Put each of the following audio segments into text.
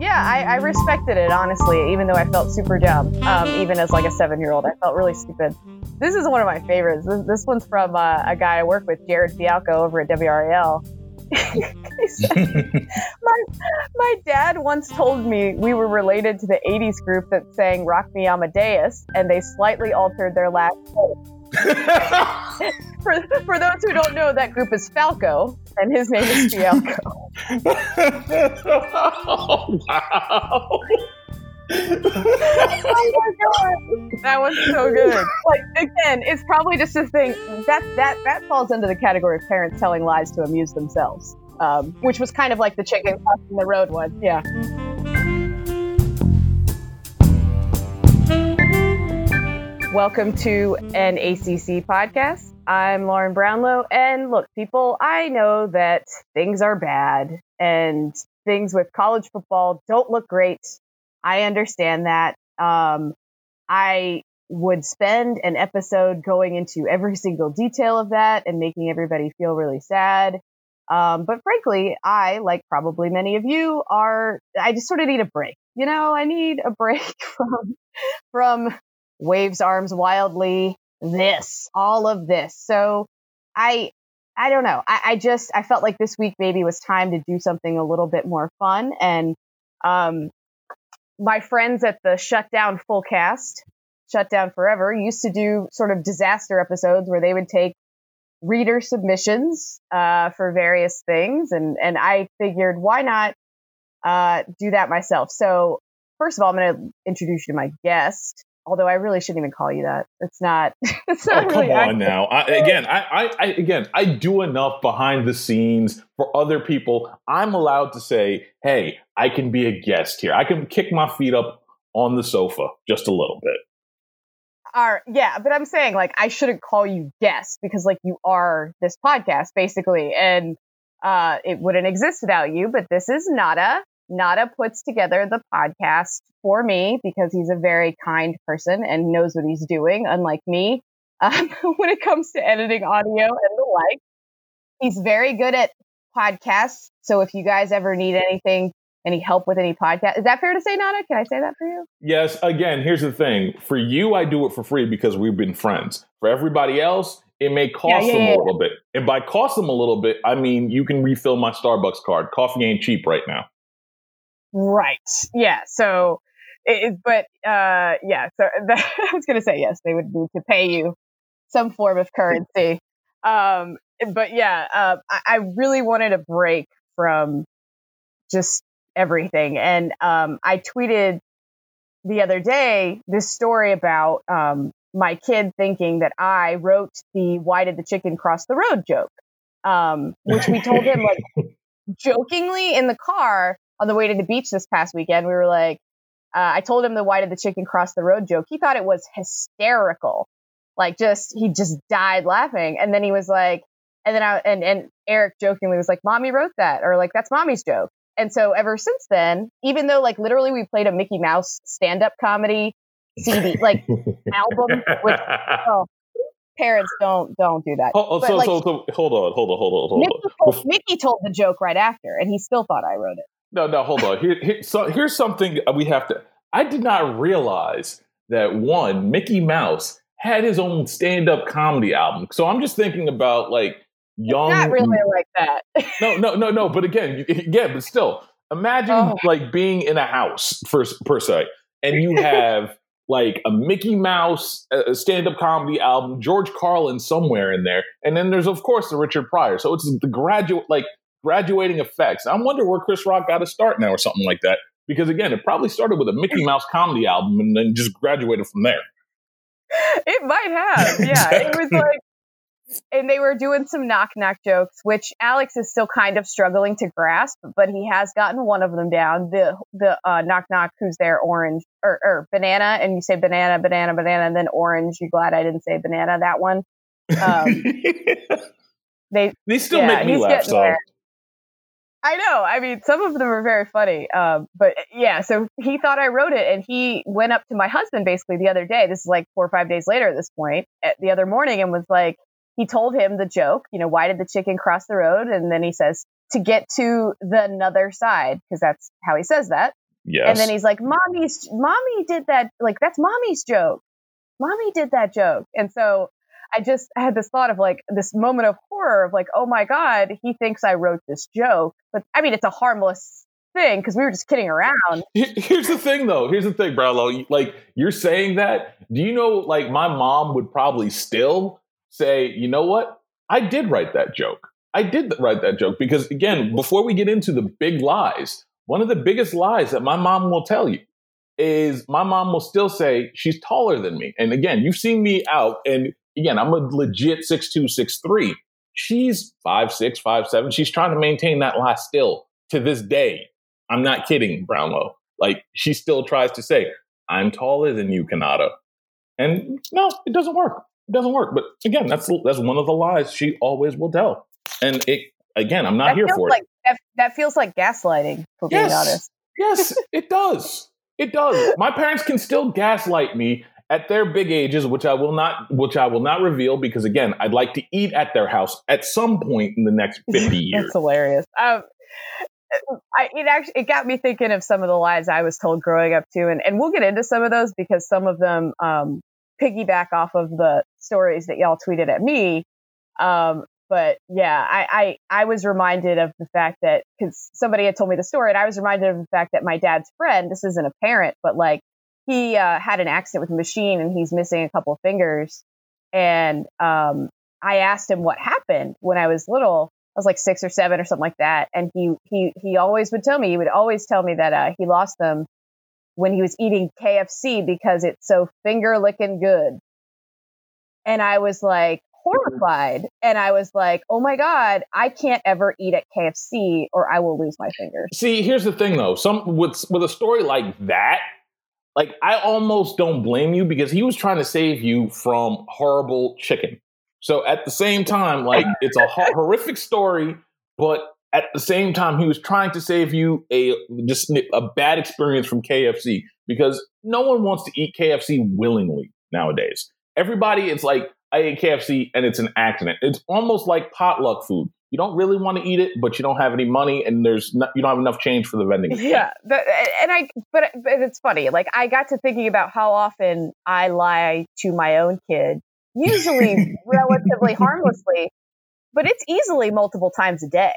Yeah, I, I respected it honestly, even though I felt super dumb. Um, even as like a seven-year-old, I felt really stupid. This is one of my favorites. This, this one's from uh, a guy I work with, Jared Fialco, over at WRAL. my, my dad once told me we were related to the 80s group that sang Rock Me Amadeus, and they slightly altered their last name. for, for those who don't know, that group is Falco, and his name is Fialco. oh, wow. oh my god, that was so good. Like again, it's probably just a thing that that that falls into the category of parents telling lies to amuse themselves, um, which was kind of like the chicken crossing the road one. Yeah. Welcome to an ACC podcast. I'm Lauren Brownlow, and look, people, I know that things are bad and things with college football don't look great I understand that. Um, I would spend an episode going into every single detail of that and making everybody feel really sad. Um, but frankly, I, like probably many of you, are, I just sort of need a break. You know, I need a break from, from waves arms wildly, this, all of this. So I, I don't know. I, I just, I felt like this week maybe was time to do something a little bit more fun. And, um, my friends at the Shutdown Fullcast, Shutdown Forever, used to do sort of disaster episodes where they would take reader submissions uh, for various things, and and I figured why not uh, do that myself. So first of all, I'm going to introduce you to my guest. Although I really shouldn't even call you that. It's not. It's not oh, really come on accurate. now. I, again, I, I, I, again, I do enough behind the scenes for other people. I'm allowed to say, "Hey, I can be a guest here. I can kick my feet up on the sofa just a little bit." are yeah, but I'm saying like I shouldn't call you guest because like you are this podcast basically, and uh, it wouldn't exist without you. But this is Nada. Nada puts together the podcast for me because he's a very kind person and knows what he's doing, unlike me. Um, when it comes to editing audio and the like, he's very good at podcasts. So if you guys ever need anything, any help with any podcast, is that fair to say, Nada? Can I say that for you? Yes. Again, here's the thing. For you, I do it for free because we've been friends. For everybody else, it may cost Yeah, yeah, them yeah, a little bit. And by cost them a little bit, I mean you can refill my Starbucks card. Coffee ain't cheap right now. Right. Yeah. So, it, but uh, yeah. So that, I was going to say yes, they would need to pay you some form of currency. Um, but yeah, uh, I, I really wanted a break from just everything, and um, I tweeted the other day this story about um, my kid thinking that I wrote the "Why did the chicken cross the road?" joke, um, which we told him like jokingly in the car on the way to the beach this past weekend. We were like, uh, I told him the "Why did the chicken cross the road?" joke. He thought it was hysterical, like just he just died laughing, and then he was like, and then I and and Eric jokingly was like, "Mommy wrote that," or like, "That's mommy's joke." And so ever since then, even though like literally we played a Mickey Mouse stand up comedy CD like album with oh, parents don't don't do that. Oh, oh, But, so, like, so, so, hold on, hold on, hold on, hold Mickey on. told, Mickey told the joke right after, and he still thought I wrote it. No, no, hold on. Here, here, so here's something we have to. I did not realize that one Mickey Mouse had his own stand-up comedy album. So I'm just thinking about like young. Not really like that. No, no, no, no. But again, again, but still, imagine Oh. like being in a house for per se, and you have like a Mickey Mouse uh, stand-up comedy album, George Carlin somewhere in there, and then there's of course the Richard Pryor. So it's the graduate like graduating effects. I wonder where Chris Rock got to start now or something like that. Because again, it probably started with a Mickey Mouse comedy album and then just graduated from there. it might have. Yeah, it was like, and they were doing some knock knock jokes, which Alex is still kind of struggling to grasp, but he has gotten one of them down. The the uh, knock knock, who's there, orange or, or banana, and you say banana, banana, banana, and then orange. You glad I didn't say banana? That one. Um, They they still yeah, make me laugh. So there. I know. I mean, some of them are very funny. Um, but yeah, so he thought I wrote it, and he went up to my husband basically the other day. This is like four or five days later at this point, at the other morning, and was like, he told him the joke. You know, why did the chicken cross the road? And then he says to get to the another side because that's how he says that. Yes. And then he's like, "Mommy's, mommy did that. Like that's mommy's joke. Mommy did that joke." And so I just had this thought of like this moment of horror of like, "Oh my god, he thinks I wrote this joke." But I mean, it's a harmless thing because we were just kidding around. Here's the thing, though. Here's the thing, Brownlow. Like you're saying that. Do you know? Like my mom would probably still say, "You know what? I did write that joke. I did write that joke because again, before we get into the big lies." One of the biggest lies that my mom will tell you is my mom will still say she's taller than me. And again, you've seen me out, and again, I'm a legit six two, six three. She's five six, five seven. She's trying to maintain that lie still to this day. I'm not kidding, Brownlow. Like she still tries to say, I'm taller than you, Kanata. And no, it doesn't work. It doesn't work. But again, that's that's one of the lies she always will tell. And it again, I'm not that here for like, it. That, that feels like gaslighting, for being Yes. honest. Yes, it does. It does. My parents can still gaslight me at their big ages, which I will not, which I will not reveal because again, I'd like to eat at their house at some point in the next fifty years. That's hilarious. Um, I, it actually it got me thinking of some of the lies I was told growing up too, and and we'll get into some of those because some of them um, piggyback off of the stories that y'all tweeted at me. Um, but yeah, I, I I was reminded of the fact that because somebody had told me the story, and I was reminded of the fact that my dad's friend, this isn't a parent, but like he uh, had an accident with a machine and he's missing a couple of fingers, and um, I asked him what happened when I was little. I was like six or seven or something like that, and he he he always would tell me. He would always tell me that uh, he lost them when he was eating KFC because it's so finger licking good. And I was like horrified, and I was like, "Oh my god, I can't ever eat at KFC or I will lose my fingers." See, here's the thing though. Some with with a story like that, like I almost don't blame you because he was trying to save you from horrible chicken. So at the same time, like it's a ho- horrific story, but at the same time, he was trying to save you a just a bad experience from KFC because no one wants to eat KFC willingly nowadays. Everybody, it's like I ate KFC and it's an accident. It's almost like potluck food. You don't really want to eat it, but you don't have any money, and there's not, you don't have enough change for the vending. machine. Yeah, but, and I, but, but it's funny. Like I got to thinking about how often I lie to my own kid, usually relatively harmlessly, but it's easily multiple times a day.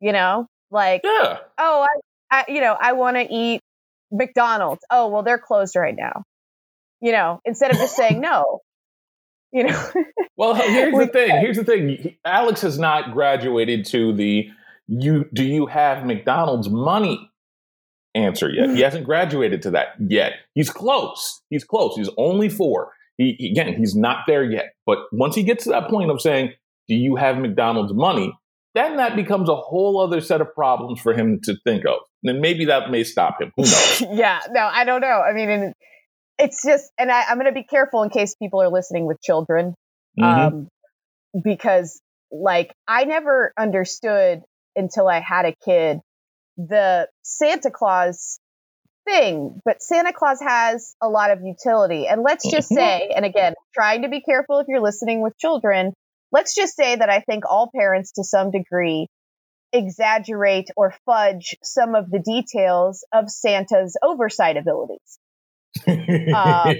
You know, like yeah. oh, I, I you know, I want to eat McDonald's. Oh, well, they're closed right now. You know, instead of just saying no. You know, Well, here's the thing. Here's the thing. Alex has not graduated to the you do you have McDonald's money answer yet. Hmm. He hasn't graduated to that yet. He's close. He's close. He's only 4. He he- again, he's not there yet. But once he gets to that point of saying, "Do you have McDonald's money?" then that becomes a whole other set of problems for him to think of. And maybe that may stop him. Who knows? yeah, no, I don't know. I mean, and it's just, and I, I'm going to be careful in case people are listening with children, Mhm. um, because like I never understood until I had a kid the Santa Claus thing, but Santa Claus has a lot of utility. And let's just Mhm. say, and again, trying to be careful if you're listening with children, let's just say that I think all parents to some degree exaggerate or fudge some of the details of Santa's oversight abilities. Um,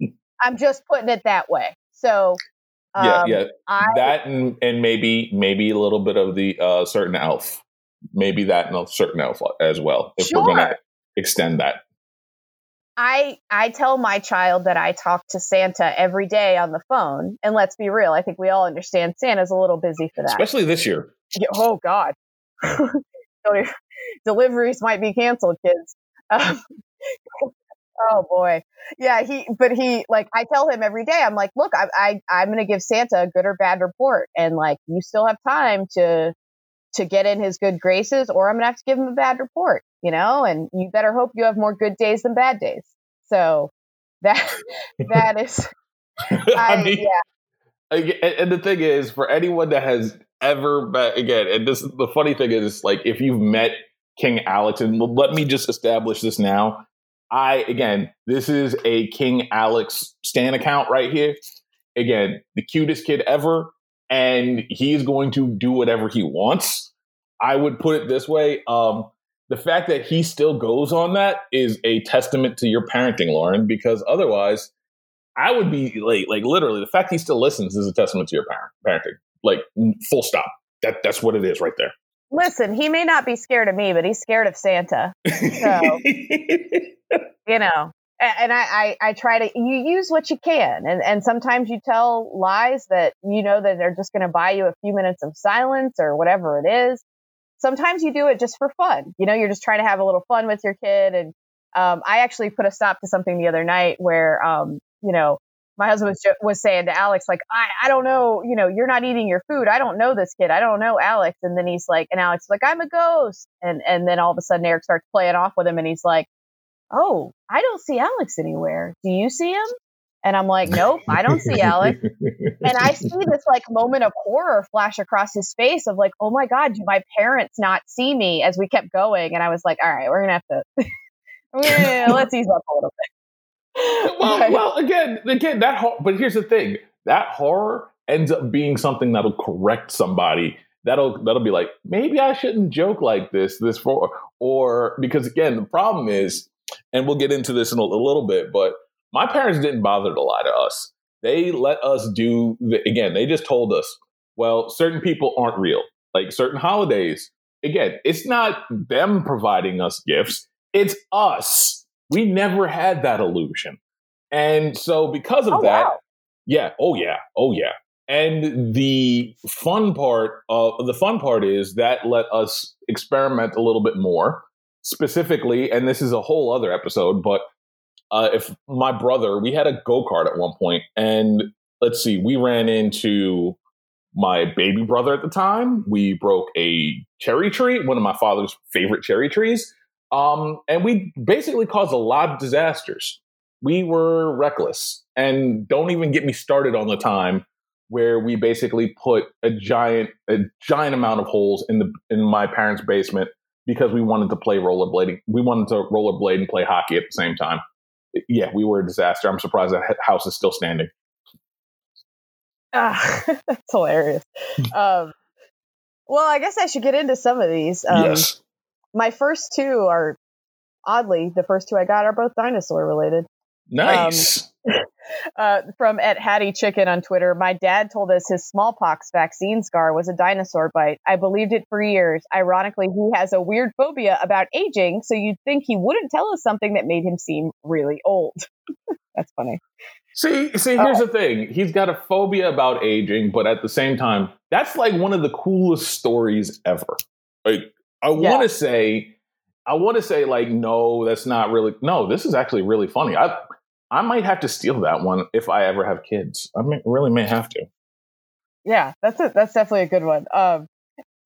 I'm just putting it that way. So, um, yeah, yeah. I, that and, and maybe maybe a little bit of the uh, certain elf, maybe that and a certain elf as well. If we're gonna extend that, I I tell my child that I talk to Santa every day on the phone, and let's be real, I think we all understand Santa's a little busy for that. especially this year. Yeah, oh God, deliveries might be canceled, kids. Um, oh boy, yeah. He, but he, like, I tell him every day. I'm like, look, I, I I'm going to give Santa a good or bad report, and like, you still have time to to get in his good graces, or I'm going to have to give him a bad report. You know, and you better hope you have more good days than bad days. So that that is, I, I mean, yeah. And and the thing is, for anyone that has ever met again, and this the funny thing is, like, if you've met King Alex, and let me just establish this now. I again, this is a King Alex Stan account right here. Again, the cutest kid ever, and he's going to do whatever he wants. I would put it this way: um, the fact that he still goes on that is a testament to your parenting, Lauren, because otherwise I would be like, like literally the fact he still listens is a testament to your parent, parenting. Like full stop. That that's what it is right there. Listen, he may not be scared of me, but he's scared of Santa. So, you know, and I, I, I, try to, you use what you can. And, and sometimes you tell lies that you know that they're just going to buy you a few minutes of silence or whatever it is. Sometimes you do it just for fun. You know, you're just trying to have a little fun with your kid. And um, I actually put a stop to something the other night where, um, you know, my husband was, was saying to Alex, like, I, I don't know, you know, you're not eating your food. I don't know this kid. I don't know Alex. And then he's like, and Alex is like, I'm a ghost. And, and then all of a sudden Eric starts playing off with him and he's like, Oh, I don't see Alex anywhere. Do you see him? And I'm like, nope, I don't see Alex. and I see this like moment of horror flash across his face of like, oh my God, do my parents not see me as we kept going? And I was like, all right, we're going to have to, yeah, let's ease up a little bit well, well, again, again, that. But here's the thing: that horror ends up being something that'll correct somebody. That'll that'll be like, maybe I shouldn't joke like this. This for or because again, the problem is, and we'll get into this in a, a little bit, but my parents didn't bother to lie to us. They let us do the, again. They just told us, well, certain people aren't real. Like certain holidays. Again, it's not them providing us gifts. It's us we never had that illusion. And so because of oh, that, wow. yeah, oh yeah, oh yeah. And the fun part of the fun part is that let us experiment a little bit more. Specifically, and this is a whole other episode, but uh, if my brother, we had a go kart at one point, and let's see, we ran into my baby brother at the time. We broke a cherry tree, one of my father's favorite cherry trees. Um, and we basically caused a lot of disasters. We were reckless. And don't even get me started on the time where we basically put a giant a giant amount of holes in the in my parents' basement because we wanted to play rollerblading. We wanted to rollerblade and play hockey at the same time. Yeah, we were a disaster. I'm surprised that house is still standing. Ah, that's hilarious. um, well, I guess I should get into some of these. Um, yes my first two are oddly the first two I got are both dinosaur related. Nice. Um, uh, from at Hattie Chicken on Twitter, my dad told us his smallpox vaccine scar was a dinosaur bite. I believed it for years. Ironically, he has a weird phobia about aging, so you'd think he wouldn't tell us something that made him seem really old. That's funny. See, see, here's oh. the thing. He's got a phobia about aging, but at the same time, that's like one of the coolest stories ever. Like I yeah. want to say, I want to say like, no, that's not really. No, this is actually really funny. I I might have to steal that one if I ever have kids. I may, really may have to. Yeah, that's a, that's definitely a good one. Um,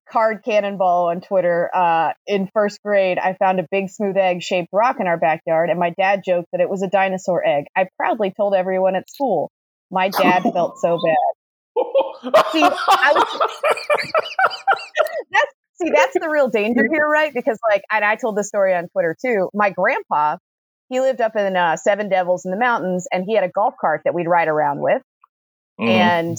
card cannonball on Twitter. Uh, in first grade, I found a big smooth egg shaped rock in our backyard, and my dad joked that it was a dinosaur egg. I proudly told everyone at school. My dad felt so bad. See, was, that's See, that's the real danger here, right? Because like, and I told this story on Twitter too. My grandpa, he lived up in uh, Seven Devils in the mountains, and he had a golf cart that we'd ride around with, mm. and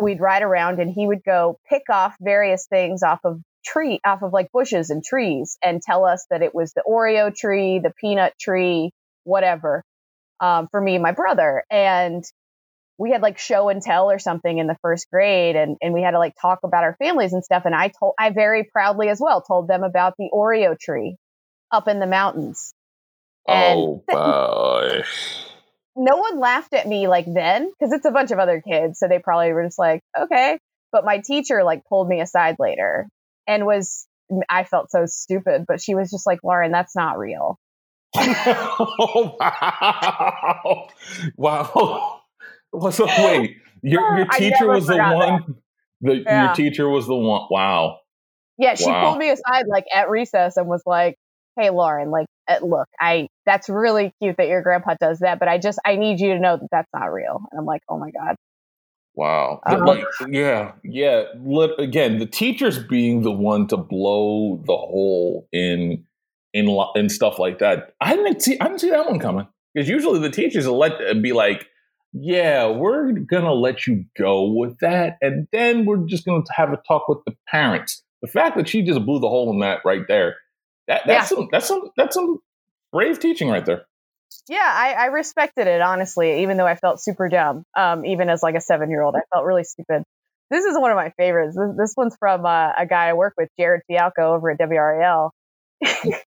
we'd ride around, and he would go pick off various things off of tree, off of like bushes and trees, and tell us that it was the Oreo tree, the peanut tree, whatever, um, for me and my brother, and we had like show and tell or something in the first grade and, and we had to like talk about our families and stuff. And I told, I very proudly as well told them about the Oreo tree up in the mountains. And oh, boy. no one laughed at me like then because it's a bunch of other kids. So they probably were just like, okay. But my teacher like pulled me aside later and was, I felt so stupid, but she was just like, Lauren, that's not real. oh, wow. Wow. Well, so wait, your your teacher was the one. The, yeah. Your teacher was the one. Wow. Yeah, she wow. pulled me aside like at recess and was like, "Hey, Lauren, like, eh, look, I that's really cute that your grandpa does that, but I just I need you to know that that's not real." And I'm like, "Oh my god." Wow. Um, like, yeah, yeah. Again, the teachers being the one to blow the hole in in in stuff like that. I didn't see. I didn't see that one coming because usually the teachers will let be like, yeah, we're going to let you go with that. And then we're just going to have a talk with the parents. The fact that she just blew the hole in that right there, That, that's yeah. some that's some that's some brave teaching right there. Yeah, I, I respected it honestly, even though I felt super dumb. Um, even as like a seven year old, I felt really stupid. This is one of my favorites. This, this one's from uh, a guy I work with, Jared Fialco, over at WRAL. My,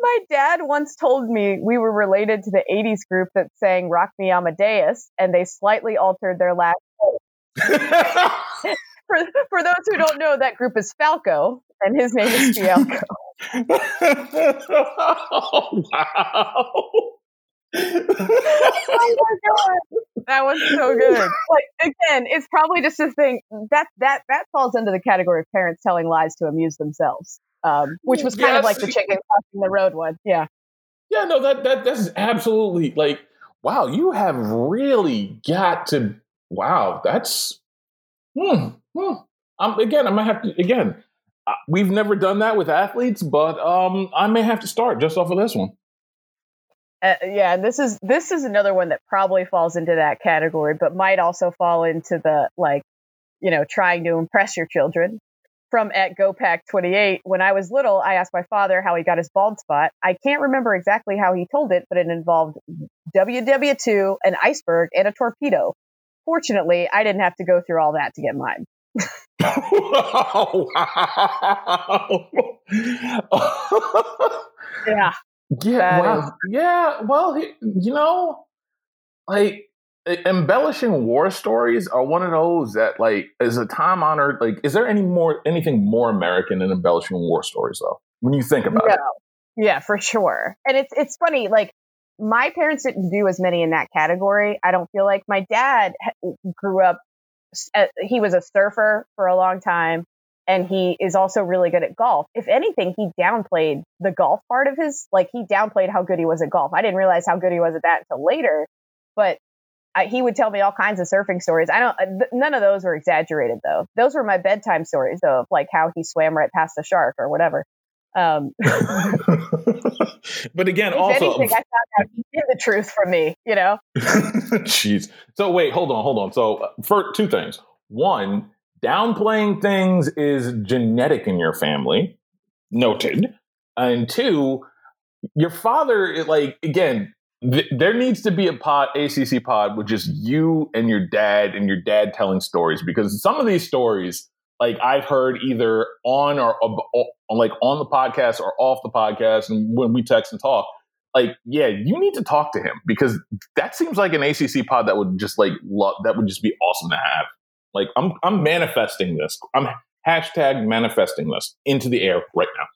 my dad once told me we were related to the 80s group that sang Rock Me Amadeus, and they slightly altered their last name. for, for those who don't know, that group is Falco, and his name is Fialco. oh, wow. Oh my god, that was so good. Like again, it's probably just a thing that that that falls into the category of parents telling lies to amuse themselves, um, which was kind yes. of like the chicken crossing the road one. Yeah, yeah, no, that that that's absolutely like wow. You have really got to wow. That's hmm, hmm. Um, again, I might have to again. Uh, we've never done that with athletes, but um, I may have to start just off of this one. Uh, yeah, and this is this is another one that probably falls into that category, but might also fall into the like, you know, trying to impress your children. From at GoPack28, when I was little, I asked my father how he got his bald spot. I can't remember exactly how he told it, but it involved WW2, an iceberg, and a torpedo. Fortunately, I didn't have to go through all that to get mine. wow. yeah. Um, yeah, well, yeah. Well, you know, like embellishing war stories are one of those that like is a time honored. Like, is there any more anything more American than embellishing war stories though? When you think about no. it, yeah, for sure. And it's it's funny. Like, my parents didn't do as many in that category. I don't feel like my dad grew up. Uh, he was a surfer for a long time and he is also really good at golf. If anything, he downplayed the golf part of his, like he downplayed how good he was at golf. I didn't realize how good he was at that until later, but I, he would tell me all kinds of surfing stories. I don't, th- none of those were exaggerated though. Those were my bedtime stories though, of like how he swam right past the shark or whatever. Um, but again, also, anything, I found out the truth from me, you know? Jeez. So wait, hold on, hold on. So uh, for two things. One, downplaying things is genetic in your family. Noted. And two, your father, like, again, th- there needs to be a pod, ACC pod, with just you and your dad and your dad telling stories because some of these stories, like, I've heard either on or, or like on the podcast or off the podcast, and when we text and talk, like, yeah, you need to talk to him because that seems like an ACC pod that would just like that would just be awesome to have. Like I'm I'm manifesting this. I'm hashtag manifesting this into the air right now.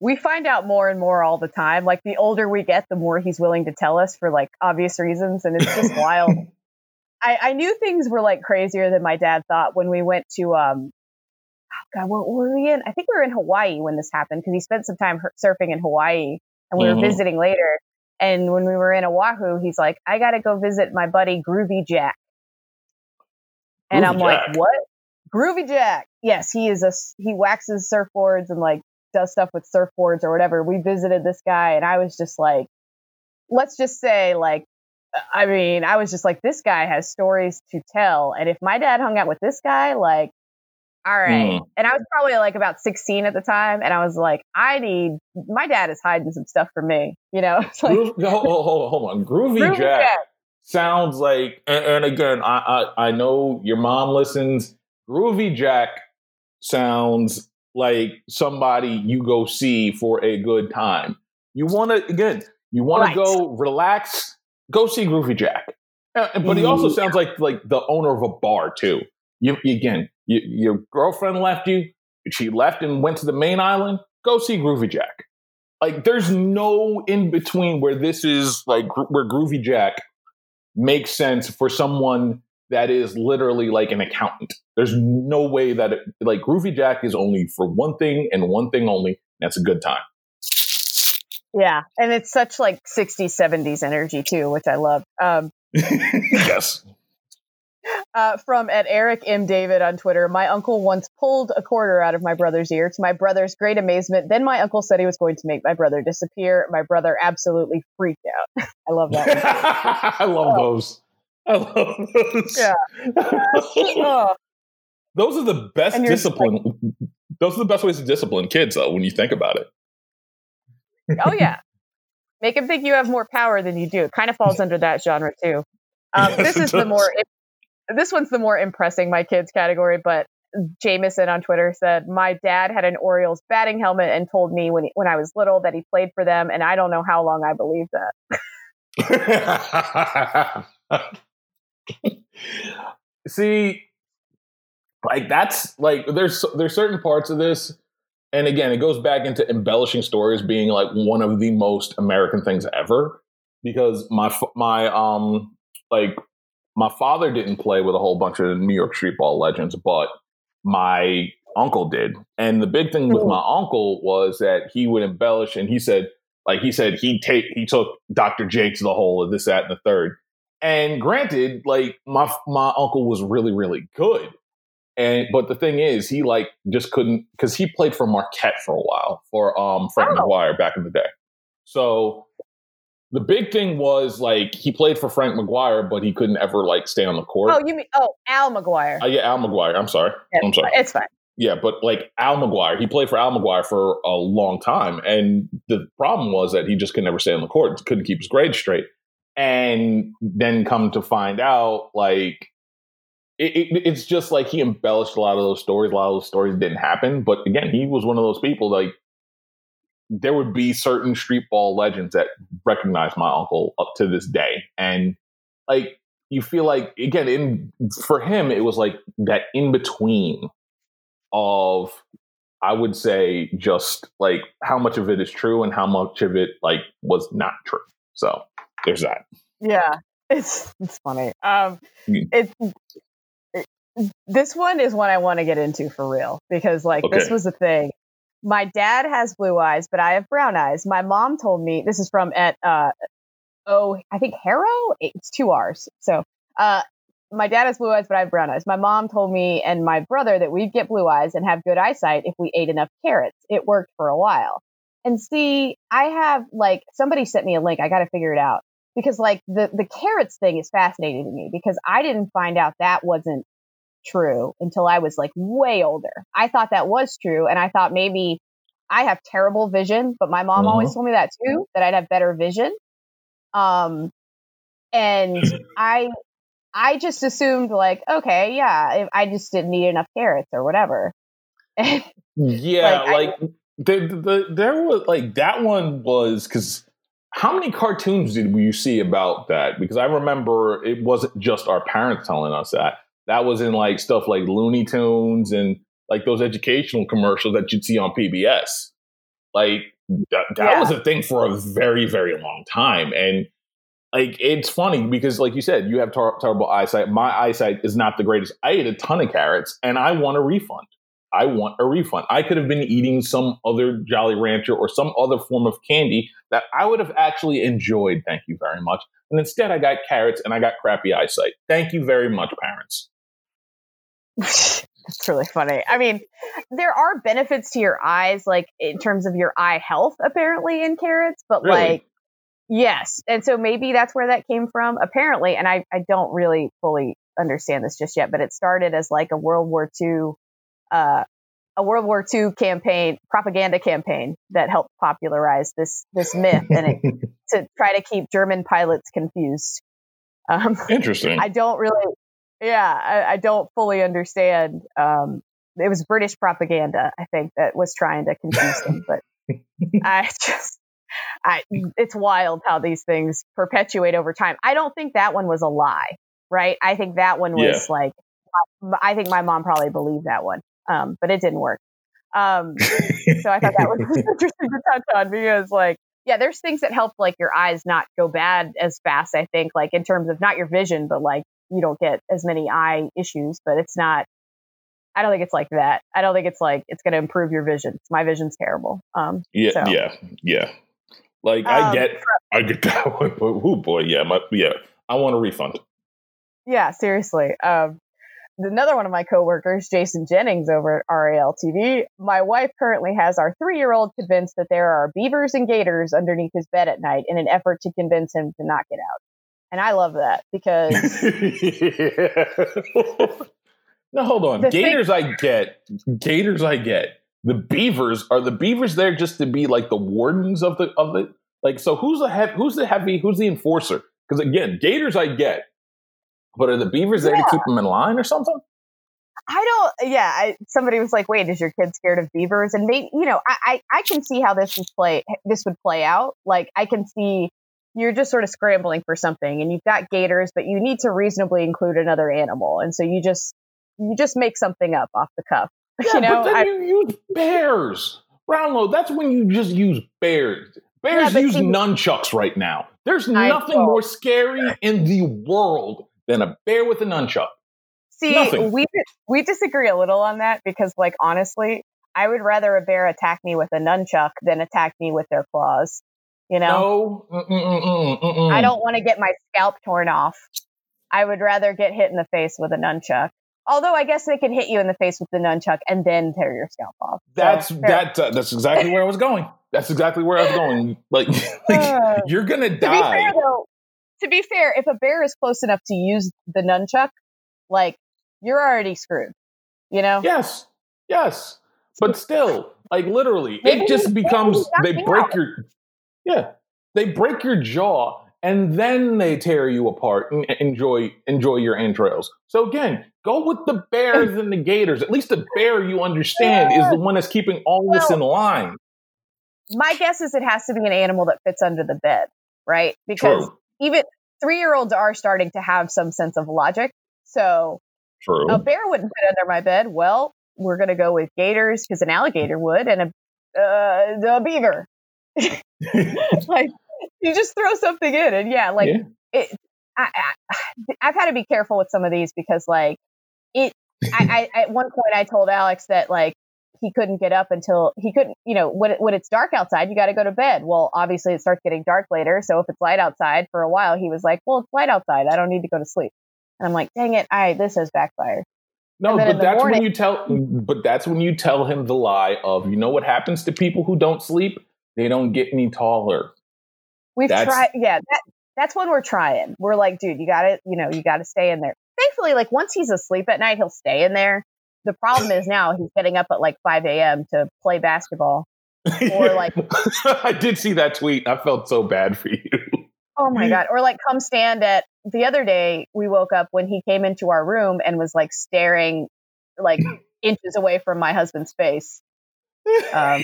We find out more and more all the time. Like the older we get, the more he's willing to tell us for like obvious reasons, and it's just wild. I, I knew things were like crazier than my dad thought when we went to um oh God, what were we in? I think we were in Hawaii when this happened because he spent some time surfing in Hawaii and we mm-hmm. were visiting later. And when we were in Oahu, he's like, I got to go visit my buddy Groovy Jack. And Groovy I'm Jack. like, what? Groovy Jack. Yes, he is a, he waxes surfboards and like does stuff with surfboards or whatever. We visited this guy and I was just like, let's just say like, I mean, I was just like, this guy has stories to tell. And if my dad hung out with this guy, like, all right. Mm. And I was probably like about 16 at the time. And I was like, I need, my dad is hiding some stuff from me, you know? like, hold, hold, hold on. Groovy, Groovy Jack. Jack sounds like, and, and again, I, I, I know your mom listens. Groovy Jack sounds like somebody you go see for a good time. You want to again, you want right. to go relax, go see Groovy Jack. But he also mm-hmm. sounds like like the owner of a bar too. You again, you, your girlfriend left you. She left and went to the main island. Go see Groovy Jack. Like there's no in between where this is like where Groovy Jack makes sense for someone that is literally like an accountant. There's no way that it, like Groovy Jack is only for one thing and one thing only. that's a good time. Yeah. And it's such like 60s, 70s energy too, which I love. Um, yes. Uh, from at Eric M. David on Twitter, my uncle once pulled a quarter out of my brother's ear to my brother's great amazement. Then my uncle said he was going to make my brother disappear. My brother absolutely freaked out. I love that. I love oh. those. I love those. Yeah. Uh, oh. those are the best discipline. Like, those are the best ways to discipline kids, though, when you think about it. oh yeah, make them think you have more power than you do. It kind of falls under that genre too. Um, yes, this is the more. This one's the more impressing my kids category, but Jameson on Twitter said, My dad had an Orioles batting helmet and told me when, he, when I was little that he played for them, and I don't know how long I believed that. See, like that's like there's there's certain parts of this, and again, it goes back into embellishing stories being like one of the most American things ever. Because my my um like my father didn't play with a whole bunch of New York street ball legends, but my uncle did. And the big thing with my uncle was that he would embellish and he said, like he said, he take he took Dr. J to the hole of this, that, and the third. And granted, like my my uncle was really, really good. And but the thing is, he like just couldn't because he played for Marquette for a while for um Frank oh. McGuire back in the day. So the big thing was like he played for Frank McGuire, but he couldn't ever like stay on the court. Oh, you mean oh Al McGuire? Uh, yeah, Al McGuire. I'm sorry. Yeah, I'm sorry. It's fine. Yeah, but like Al McGuire, he played for Al McGuire for a long time, and the problem was that he just could never stay on the court, couldn't keep his grades straight, and then come to find out, like it, it, it's just like he embellished a lot of those stories. A lot of those stories didn't happen, but again, he was one of those people like there would be certain street ball legends that recognize my uncle up to this day. And like you feel like again, in for him, it was like that in between of I would say just like how much of it is true and how much of it like was not true. So there's that. Yeah. It's it's funny. Um it's it, this one is one I want to get into for real because like okay. this was a thing my dad has blue eyes, but I have brown eyes. My mom told me this is from at uh oh I think Harrow. It's two R's. So uh my dad has blue eyes, but I have brown eyes. My mom told me and my brother that we'd get blue eyes and have good eyesight if we ate enough carrots. It worked for a while. And see, I have like somebody sent me a link. I got to figure it out because like the the carrots thing is fascinating to me because I didn't find out that wasn't true until I was like way older. I thought that was true. And I thought maybe I have terrible vision, but my mom always uh-huh. told me that too, that I'd have better vision. Um, and I, I just assumed like, okay, yeah, I just didn't need enough carrots or whatever. yeah. like, like I, the, the, there was like that one was because how many cartoons did you see about that? Because I remember it wasn't just our parents telling us that that was in like stuff like Looney Tunes and like those educational commercials that you'd see on PBS. Like that, that yeah. was a thing for a very, very long time. And like it's funny because, like you said, you have tar- terrible eyesight. My eyesight is not the greatest. I ate a ton of carrots and I want a refund. I want a refund. I could have been eating some other Jolly Rancher or some other form of candy that I would have actually enjoyed. Thank you very much. And instead, I got carrots and I got crappy eyesight. Thank you very much, parents. That's really funny. I mean, there are benefits to your eyes, like in terms of your eye health, apparently in carrots, but really? like, yes. And so maybe that's where that came from, apparently. And I, I don't really fully understand this just yet, but it started as like a World War II, uh, a World War II campaign, propaganda campaign that helped popularize this this myth and it, to try to keep German pilots confused. Um, Interesting. I don't really, yeah, I, I don't fully understand. Um, it was British propaganda, I think, that was trying to confuse them. But I just, I, it's wild how these things perpetuate over time. I don't think that one was a lie, right? I think that one was yeah. like, I think my mom probably believed that one, um, but it didn't work. Um, so I thought that was interesting to touch on because, like, yeah, there's things that help like your eyes not go bad as fast. I think, like in terms of not your vision, but like you don't get as many eye issues, but it's not. I don't think it's like that. I don't think it's like it's going to improve your vision. My vision's terrible. Um, yeah, so. yeah, yeah. Like I um, get, I get that one. but Oh boy, yeah, my, yeah. I want a refund. Yeah, seriously. Um, another one of my coworkers, Jason Jennings over at RAL TV. My wife currently has our three-year-old convinced that there are beavers and gators underneath his bed at night in an effort to convince him to not get out. And I love that because No, hold on. The thing- Gators, I get. Gators, I get. The beavers are the beavers there just to be like the wardens of the of the like. So who's the heavy? Who's the heavy? Who's the enforcer? Because again, Gators, I get. But are the beavers there to keep them in line or something? I don't. Yeah, I, somebody was like, "Wait, is your kid scared of beavers?" And maybe you know, I, I I can see how this is play. This would play out. Like I can see you're just sort of scrambling for something, and you've got gators, but you need to reasonably include another animal, and so you just you just make something up off the cuff. Yeah, you know, but then I- you use bears. Brownlow, that's when you just use bears. Bears but use see- nunchucks right now. There's I nothing more scary in the world than a bear with a nunchuck. See, Nothing. we we disagree a little on that because, like, honestly, I would rather a bear attack me with a nunchuck than attack me with their claws. You know, No. I don't want to get my scalp torn off. I would rather get hit in the face with a nunchuck. Although I guess they can hit you in the face with the nunchuck and then tear your scalp off. That's fair. that. Uh, that's exactly where I was going. That's exactly where I was going. Like, like Uh, you're gonna die. to be die. fair, though, to be fair, if a bear is close enough to use the nunchuck, like you're already screwed. You know? Yes, yes, but still, like literally, Maybe it just becomes they break out. your, yeah, they break your jaw and then they tear you apart and enjoy enjoy your entrails. So again, go with the bears and the gators. At least the bear you understand is the one that's keeping all this in line. My guess is it has to be an animal that fits under the bed, right? Because True, even three year olds are starting to have some sense of logic. So true. a bear wouldn't fit under my bed. Well, we're going to go with gators because an alligator would, and a, uh, a beaver. like you just throw something in, and yeah, like Yeah. it. I, I, I've had to be careful with some of these because, like, it. I, I at one point I told Alex that like he couldn't get up until he couldn't. You know, when it, when it's dark outside, you got to go to bed. Well, obviously it starts getting dark later, so if it's light outside for a while, he was like, "Well, it's light outside. I don't need to go to sleep." And I'm like, "Dang it! I this has backfired." No, And then in but that's when you tell. But that's when you tell him the lie of you know what happens to people who don't sleep? They don't get any taller. We've That's- tried, yeah. That that's when we're trying. We're like, dude, you got to, you know, you got to stay in there. Thankfully, like once he's asleep at night, he'll stay in there. The problem is now he's getting up at like 5 a.m. to play basketball. Or, like- I did see that tweet. I felt so bad for you. Oh my god! Or like come stand at. The other day, we woke up when he came into our room and was like staring, like inches away from my husband's face. Um,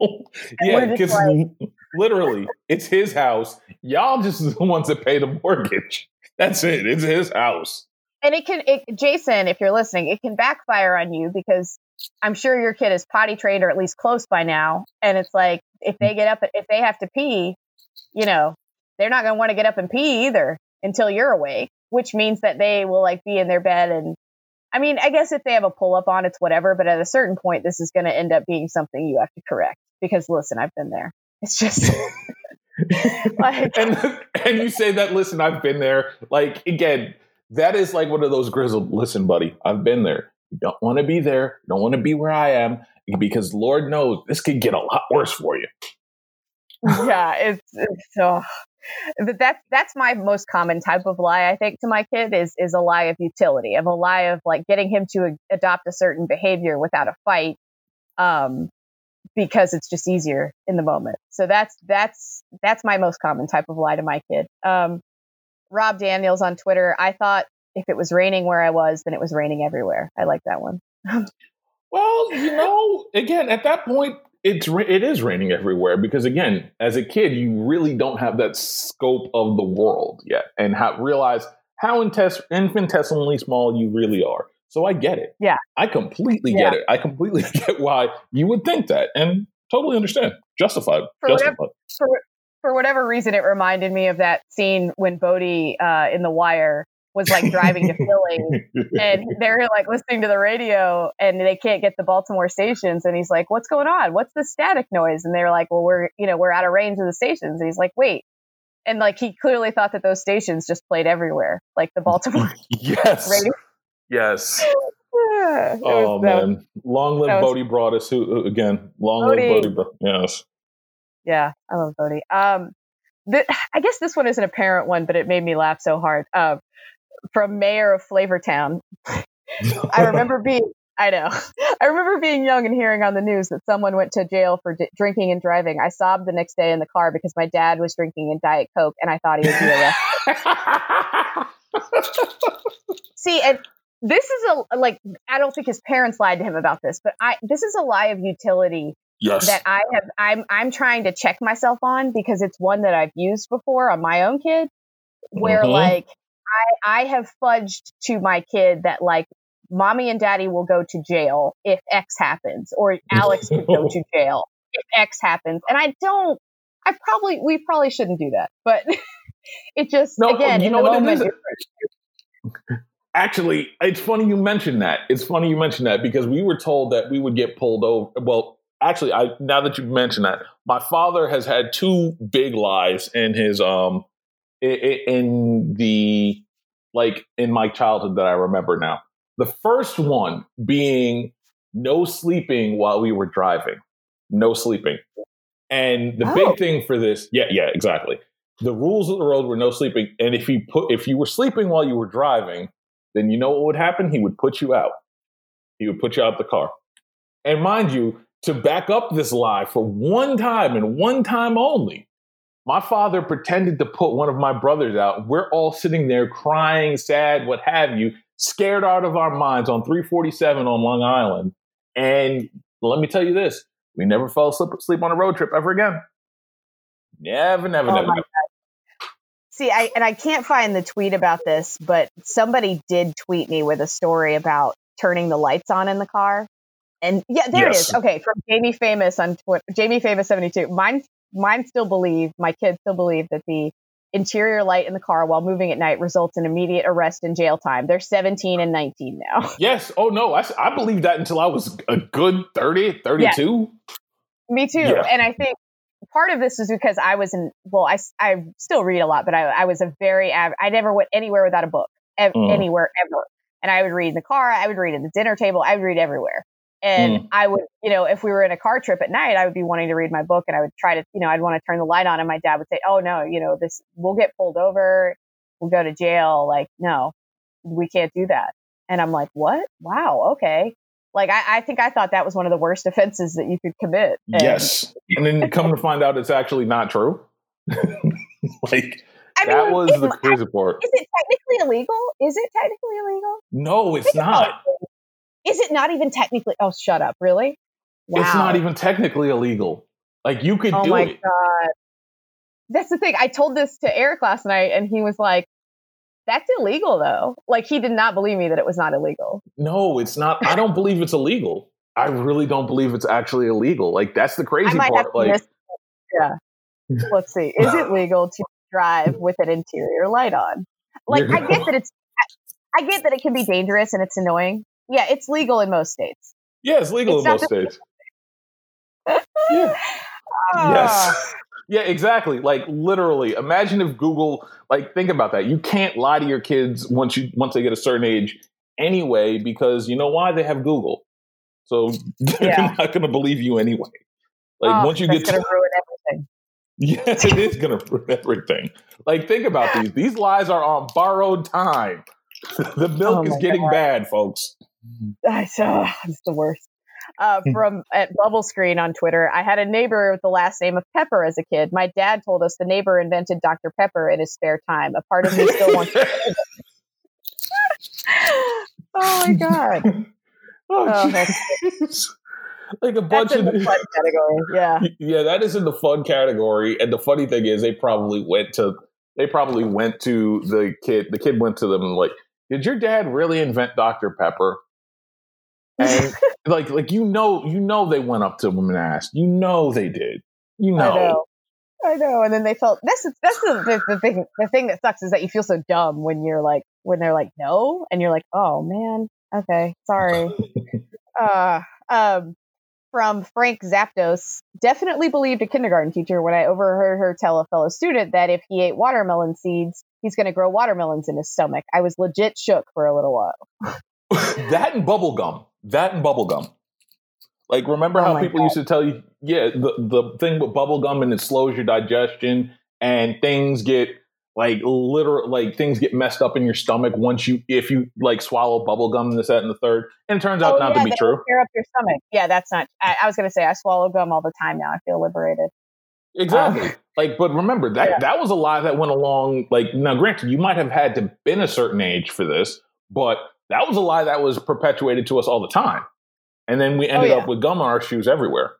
yeah, because like- literally, it's his house. Y'all just the ones that pay the mortgage. That's it. It's his house. and it can it, jason if you're listening it can backfire on you because i'm sure your kid is potty trained or at least close by now and it's like if they get up if they have to pee you know they're not going to want to get up and pee either until you're awake which means that they will like be in their bed and i mean i guess if they have a pull up on it's whatever but at a certain point this is going to end up being something you have to correct because listen i've been there it's just like and and you say that. Listen, I've been there. Like again, that is like one of those grizzled. Listen, buddy, I've been there. You don't want to be there. You don't want to be where I am because Lord knows this could get a lot worse for you. yeah, it's, it's so. But that's that's my most common type of lie I think to my kid is is a lie of utility, of a lie of like getting him to a- adopt a certain behavior without a fight, um, because it's just easier in the moment. So that's that's that's my most common type of lie to my kid. Um, Rob Daniels on Twitter. I thought if it was raining where I was, then it was raining everywhere. I like that one. Well, you know, again, at that point, it's it is raining everywhere because again, as a kid, you really don't have that scope of the world yet, and how, realize how intes- infinitesimally small you really are. So I get it. Yeah. I completely Yeah. get it. I completely get why you would think that, and totally understand. Justified. For whatever- Justified. for for whatever reason, it reminded me of that scene when Bodie uh, in The Wire was like driving to Philly, and they're like listening to the radio, and they can't get the Baltimore stations, and he's like, "What's going on? What's the static noise?" And they're like, "Well, we're you know we're out of range of the stations." And he's like, "Wait." And like he clearly thought that those stations just played everywhere, like the Baltimore yes. radio. Yes. Yeah, Oh was- was- man. Long live was- Bodie Broadus. Who who- again? Long Bodie. live Bodie. Bro- yes. Yeah, I love Bodie. Um, I guess this one is an apparent one, but it made me laugh so hard. Uh, from Mayor of Flavortown, I remember being I know. I remember being young and hearing on the news that someone went to jail for d- drinking and driving. I sobbed the next day in the car because my dad was drinking in Diet Coke and I thought he would be arrested. See, and this is a like I don't think his parents lied to him about this, but I this is a lie of utility yes. that I have I'm I'm trying to check myself on because it's one that I've used before on my own kid where Mhm. like I I have fudged to my kid that like mommy and daddy will go to jail if X happens or Alex could go to jail if X happens. And I don't I probably we probably shouldn't do that. But it just No, again you know what it moment is? it- Actually, it's funny you mentioned that. It's funny you mentioned that because we were told that we would get pulled over. Well, actually, I now that you mentioned that, my father has had two big lies in his um in the like in my childhood that I remember now. The first one being no sleeping while we were driving. No sleeping. And the Oh. big thing for this, yeah, yeah, exactly. The rules of the road were no sleeping, and if you put if you were sleeping while you were driving, then you know what would happen? He would put you out. He would put you out of the car. And mind you, to back up this lie for one time and one time only, my father pretended to put one of my brothers out. We're all sitting there crying, sad, what have you, scared out of our minds on 347 on Long Island. And let me tell you this we never fell asleep, asleep on a road trip ever again. Never, never, Oh never. never. See, I and I can't find the tweet about this, but somebody did tweet me with a story about turning the lights on in the car. And yeah, there it Yes. is. Okay, from Jamie Famous on Twitter, Jamie Famous seventy two. Mine, mine still believe my kids still believe that the interior light in the car while moving at night results in immediate arrest and jail time. They're seventeen and nineteen now. Yes. Oh, no. I, I believed that until I was a good 30, 32. Me too. Yeah. And I think part of this is because I was in, well, I, I still read a lot, but I, I was a very, av- I never went anywhere without a book, ev- Mm. anywhere ever. And I would read in the car, I would read at the dinner table, I would read everywhere. And Mm. I would, you know, if we were in a car trip at night, I would be wanting to read my book and I would try to, you know, I'd want to turn the light on and my dad would say, oh no, you know, this, we'll get pulled over, we'll go to jail. Like, no, we can't do that. And I'm like, what? Wow. Okay. Like, I, I think I thought that was one of the worst offenses that you could commit. And- Yes. And then come to find out it's actually not true. like, I mean, that was it- the crazy part. Is it technically illegal? Is it technically illegal? No, it's not. it. Is it not even technically? Oh, shut up! Really? Wow. It's not even technically illegal. Like, you could Oh do my it. god! That's the thing. I told this to Eric last night, and he was like, "That's illegal, though." Like he did not believe me that it was not illegal. No, it's not. I don't believe it's illegal. I really don't believe it's actually illegal. Like, that's the crazy part. Like, miss. Yeah. Let's see. Is it legal to drive with an interior light on? Like I get that it's. I get that it can be dangerous and it's annoying. Yeah, it's legal in most states. yeah, it's legal It's in most states. Yeah. Ah. Yes. Yeah, exactly. Like literally, imagine if Google like think about that. You can't lie to your kids once you once they get a certain age anyway because you know why they have Google. So they're Yeah. not going to believe you anyway. Like Oh, once you that's get to ruin everything. Yes, it is going to ruin everything. Like think about these. These lies are on borrowed time. the milk Oh is getting God. bad, folks. That's uh, it's the worst. Uh, Hmm. from at Bubble Screen on Twitter, I had a neighbor with the last name of Pepper as a kid. My dad told us the neighbor invented Dr. Pepper in his spare time. A part of me still wants. to oh my god! Oh, Oh, like a bunch of the fun category. Yeah. yeah, that is in the fun category. And the funny thing is, they probably went to they probably went to the kid. The kid went to them and like, did your dad really invent Dr Pepper? And like, like you know, you know, they went up to him and asked. You know, they did. You know. I know. I know. And then they felt that's that's the, the, the thing. The thing that sucks is that you feel so dumb when you're like when they're like no, and you're like oh man, okay, sorry. uh, um, from Frank Zapdos, definitely believed a kindergarten teacher when I overheard her tell a fellow student that if he ate watermelon seeds, he's going to grow watermelons in his stomach. I was legit shook for a little while. that and bubble gum. That and bubble gum. Like, remember Oh how my people used to tell you, yeah, the, the thing with bubble gum and it slows your digestion and things get like literal like things get messed up in your stomach once you if you like swallow bubble gum this that and the third and it turns out Oh, not yeah, to be true Tear up your stomach. Yeah, that's not. I, I was gonna say I swallow gum all the time now. I feel liberated. Um, exactly like but remember that Yeah. that was a lie that went along like now granted you might have had to been a certain age for this but that was a lie that was perpetuated to us all the time and then we ended Oh, yeah. up with gum on our shoes everywhere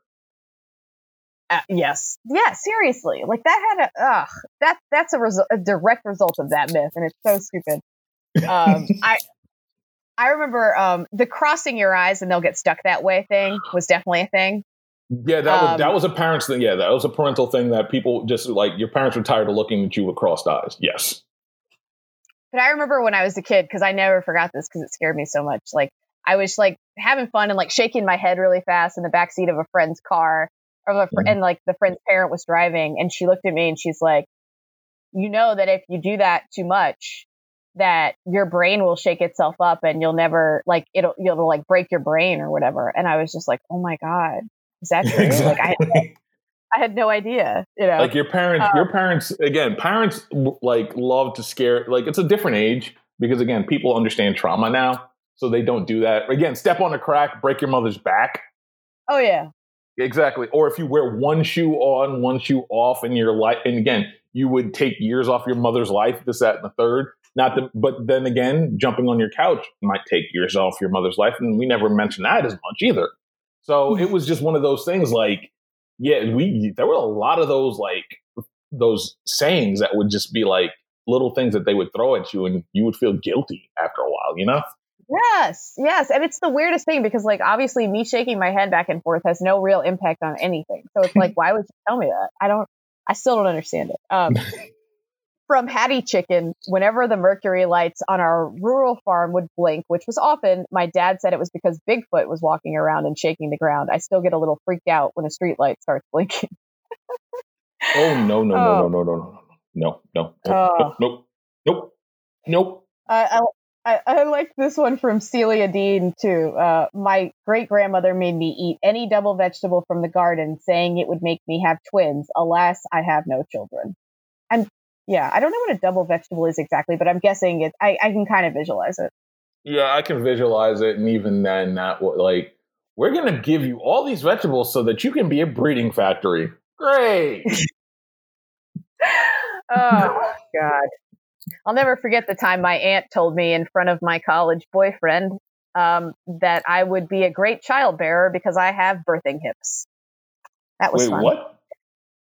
Uh, yes, yeah, seriously. Like that had a ugh, that that's a, result, a direct result of that myth, and it's so stupid. Um, I I remember um, the crossing your eyes and they'll get stuck that way thing was definitely a thing. yeah that was Um, that was a parents thing yeah that was a parental thing that people just like your parents were tired of looking at you with crossed eyes yes But I remember when I was a kid because I never forgot this because it scared me so much. Like I was like having fun and like shaking my head really fast in the back seat of a friend's car, or the, fr- Mhm. and like the friend's parent was driving, and she looked at me and she's like, "You know that if you do that too much, that your brain will shake itself up and you'll never like it'll you'll like break your brain or whatever." And I was just like, "Oh my god, is that true?" Like I I had no idea, you know. like your parents Um, your parents again parents like love to scare like it's a different age because again people understand trauma now so they don't do that. Again step on a crack break your mother's back. Oh yeah, exactly or if you wear one shoe on one shoe off in your life and again you would take years off your mother's life this that and the third not the, but then again jumping on your couch might take years off your mother's life and we never mentioned that as much either. So it was just one of those things like yeah we there were a lot of those like those sayings that would just be like little things that they would throw at you and you would feel guilty after a while you know Yes, yes. And it's the weirdest thing because, like, obviously, me shaking my head back and forth has no real impact on anything. So it's like, why would you tell me that? I don't, I still don't understand it. Um, from Hattie Chicken, whenever the mercury lights on our rural farm would blink, which was often, my dad said it was because Bigfoot was walking around and shaking the ground. I still get a little freaked out when a street light starts blinking. oh no no Oh. no no no no no no no Oh. nope nope nope I, I, I, I like this one from Celia Dean too. Uh, my great grandmother made me eat any double vegetable from the garden, saying it would make me have twins. Alas, I have no children. Yeah, I don't know what a double vegetable is exactly, but I'm guessing it. I, I can kind of visualize it. Yeah, I can visualize it, and even then, that like we're gonna give you all these vegetables so that you can be a breeding factory. Great. Oh God, I'll never forget the time my aunt told me in front of my college boyfriend um, that I would be a great child bearer because I have birthing hips. That was Wait, fun. what?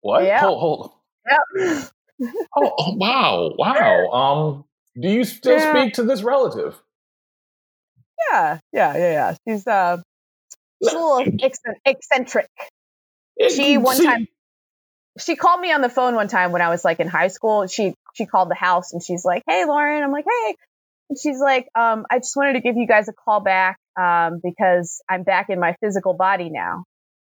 What? Yeah. Hold, hold. Yeah. Oh, oh, wow, wow. Um, do you still Yeah. speak to this relative? Yeah, yeah, yeah, yeah. She's uh, she's a little eccentric. She one time, she called me on the phone one time when I was like in high school. She she called the house and she's like, "Hey, Lauren." I'm like, "Hey," and she's like, um, "I just wanted to give you guys a call back um, because I'm back in my physical body now."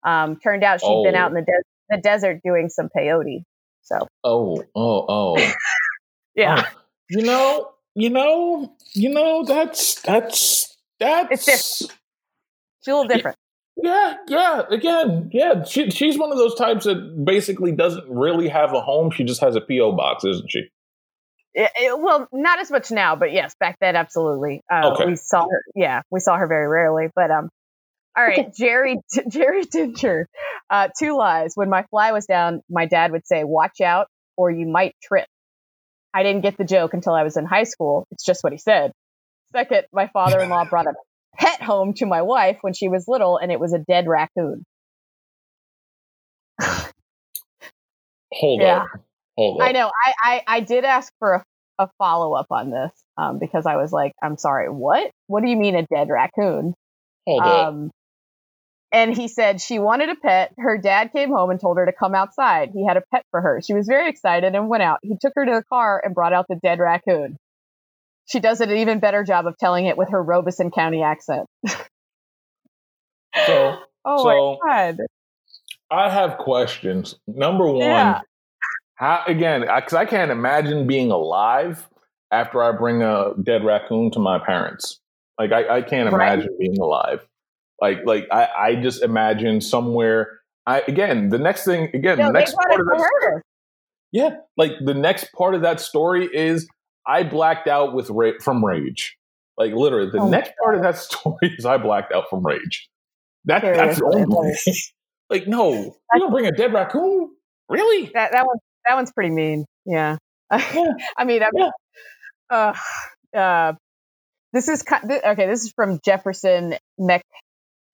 Um, turned out she'd been Oh. out in the des- the desert doing some peyote. So Oh, oh, oh. yeah, Oh, you know, you know, you know. That's that's that's. It's she's a little different. Yeah, yeah. Again, yeah. She, she's one of those types that basically doesn't really have a home. She just has a PO box, isn't she? It- it- well, not as much now, but yes, back then, absolutely. Uh, Okay. We saw her. Yeah, we saw her very rarely. But um, all right, Jerry Jerry Tincher. Uh, two lies. When my fly was down, my dad would say, "Watch out, or you might trip." I didn't get the joke until I was in high school. It's just what he said. Second, my father-in-law brought a pet home to my wife when she was little, and it was a dead raccoon. Hold Yeah. up. Hold up. I know. I, I, I did ask for a, a follow up on this um, because I was like, I'm sorry, what? What do you mean a dead raccoon? Hold up. And he said she wanted a pet. Her dad came home and told her to come outside. He had a pet for her. She was very excited and went out. He took her to the car and brought out the dead raccoon. She does an even better job of telling it with her Robeson County accent. So Oh So- my god! I have questions. Number one, Yeah. how again? Because I can't imagine being alive after I bring a dead raccoon to my parents. Like I, I can't Right. imagine being alive. Like like I, I just imagine somewhere. I again the next thing again No, the next part of to this. Yeah, like the next part of that story is I blacked out with ra- from rage. Like literally, the Oh next part of that story is I blacked out from rage. That that's only like no, you don't bring a dead raccoon? Really? That that one that one's pretty mean. Yeah. I mean, I'm, Yeah. uh, uh, this is okay. This is from Jefferson Mc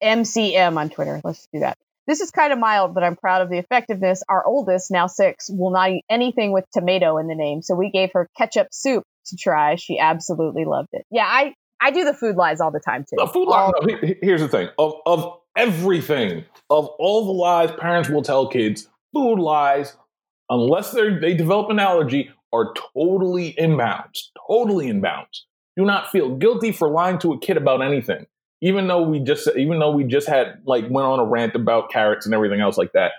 MCM on Twitter. Let's do that. This is kind of mild, but I'm proud of the effectiveness. Our oldest, now six, will not eat anything with tomato in the name, so we gave her ketchup soup to try. She absolutely loved it. Yeah, I I do the food lies all the time too. The food All- lie. no, he- he- here's the thing: of of everything, of all the lies parents will tell kids, food lies, unless they they develop an allergy, are totally inbounds. Totally inbounds. Do not feel guilty for lying to a kid about anything, even though we just even though we just had like went on a rant about carrots and everything else like that.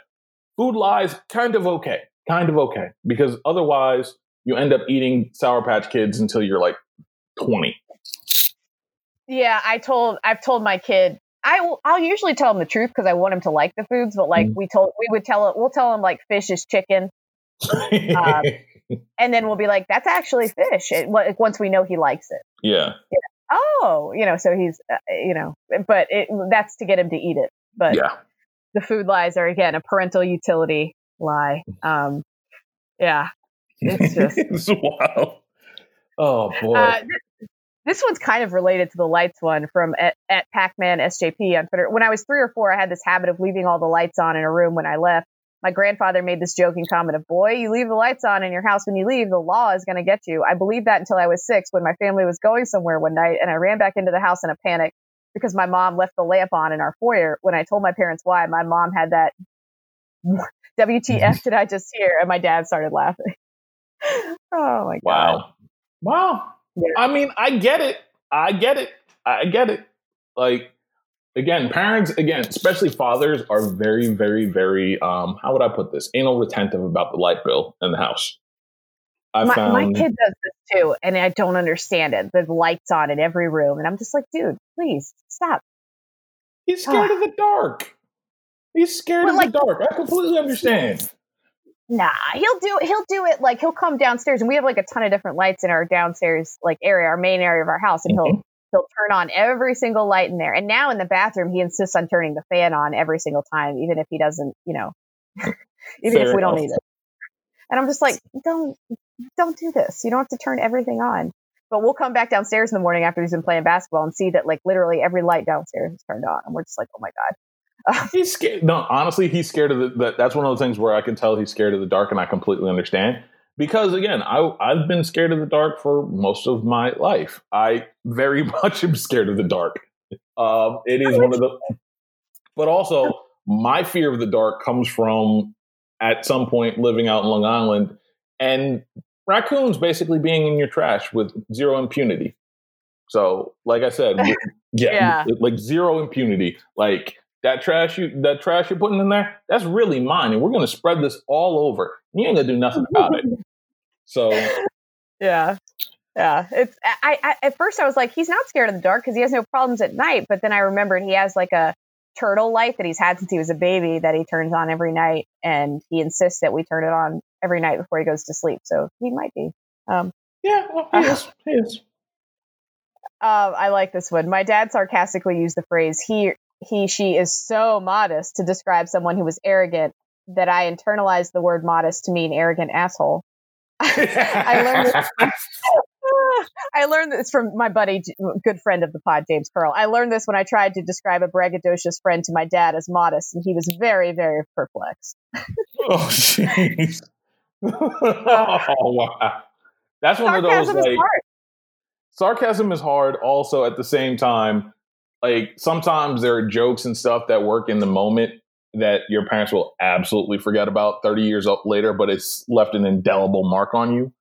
Food lies, kind of okay, kind of okay, because otherwise you end up eating Sour Patch Kids until you're like twenty. Yeah, I told I've told my kid I will I'll usually tell him the truth because I want him to like the foods, but like Mhm. we told we would tell it we'll tell him like fish is chicken, Um, and then we'll be like that's actually fish. It, once we know he likes it. yeah. Oh, you know, so he's uh, you know, but it that's to get him to eat it. But yeah. the food lies are again a parental utility lie. Um, yeah, It's just- it's wild. Oh boy. Uh, th- this one's kind of related to the lights one from at, at Pac-Man SJP on Twitter. When I was three or four, I had this habit of leaving all the lights on in a room when I left. My grandfather made this joking comment of, boy, you leave the lights on in your house when you leave, the law is going to get you. I believed that until I was six when my family was going somewhere one night and I ran back into the house in a panic because my mom left the lamp on in our foyer. When I told my parents why, my mom had that WTF did I just hear? And my dad started laughing. oh my God. wow. Wow. Yeah. I mean, I get it. I get it. I get it. Like again, parents, again, especially fathers, are very, very, very um, how would I put this? Anal retentive about the light bill in the house. I my, found my kid does this too, and I don't understand it. The lights on in every room, and I'm just like, dude, please stop. he's scared of the dark. He's scared But, of like- the dark. I completely understand. Nah, he'll do he'll do it like he'll come downstairs, and we have like a ton of different lights in our downstairs like area, our main area of our house, and he'll he'll turn on every single light in there. And now in the bathroom, he insists on turning the fan on every single time, even if he doesn't, you know, even Fair if we don't need it. And I'm just like, don't don't do this. You don't have to turn everything on. But we'll come back downstairs in the morning after he's been playing basketball and see that like literally every light downstairs is turned on, and we're just like, oh my god. He's scared. No, honestly, he's scared of the. That, that's one of the things where I can tell he's scared of the dark, and I completely understand. Because again, I, I've been scared of the dark for most of my life. I very much am scared of the dark. Um, it is one of the. But also, my fear of the dark comes from at some point living out in Long Island and raccoons basically being in your trash with zero impunity. So, like I said, yeah, Yeah. like zero impunity. Like that trash you that trash you're putting in there, that's really mine, and we're gonna spread this all over. You ain't gonna do nothing about it. So Yeah. Yeah. It's I, I at first I was like, he's not scared of the dark because he has no problems at night. But then I remembered he has like a turtle light that he's had since he was a baby that he turns on every night and he insists that we turn it on every night before he goes to sleep. So he might be. Um yeah, well, he is. He is. uh, I like this one. My dad sarcastically used the phrase he he she is so modest to describe someone who was arrogant that I internalized the word modest to mean arrogant asshole. I learned this. I learned this from my buddy, good friend of the pod, James Pearl. I learned this when I tried to describe a braggadocious friend to my dad as modest, and he was very, very perplexed. oh jeez. oh wow. That's one of those Sarcasm is like hard. sarcasm is hard also at the same time like sometimes there are jokes and stuff that work in the moment that your parents will absolutely forget about 30 years later but it's left an indelible mark on you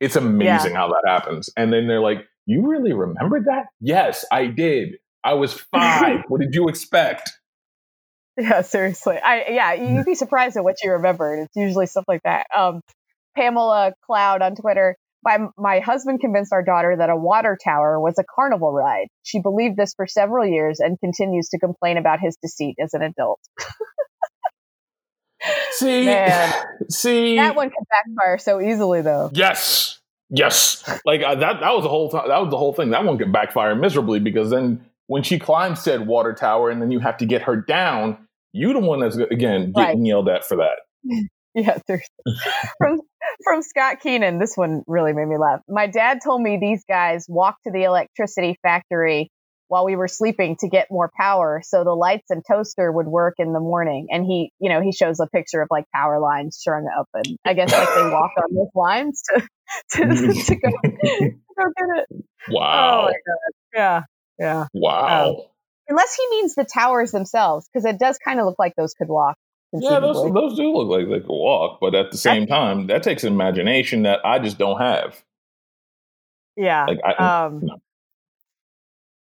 it's amazing how that happens and then they're like you really remembered that yes i did i was five what did you expect Yeah, seriously. I yeah, you'd be surprised at what you remembered. It's usually stuff like that. Um, Pamela Cloud on Twitter. My my husband convinced our daughter that a water tower was a carnival ride. She believed this for several years and continues to complain about his deceit as an adult. See, Man. see, that one can backfire so easily, though. Yes, yes. Like uh, that. That was the whole. T- that was the whole thing. That one could backfire miserably because then when she climbs said water tower and then you have to get her down, you the one that's again getting Right. yelled at for that. Yeah, from from Scott Keenan, this one really made me laugh. My dad told me these guys walked to the electricity factory while we were sleeping to get more power, so the lights and toaster would work in the morning. And he, you know, he shows a picture of like power lines strung up, and I guess like they walk on those lines to to, to go to go get it. Oh Wow, god! Yeah, yeah. wow. Um, unless he means the towers themselves, because it does kind of look like those could walk. Yeah, those those do look like they could walk, but at the same time, that takes imagination that I just don't have. yeah. Like I, Um, no.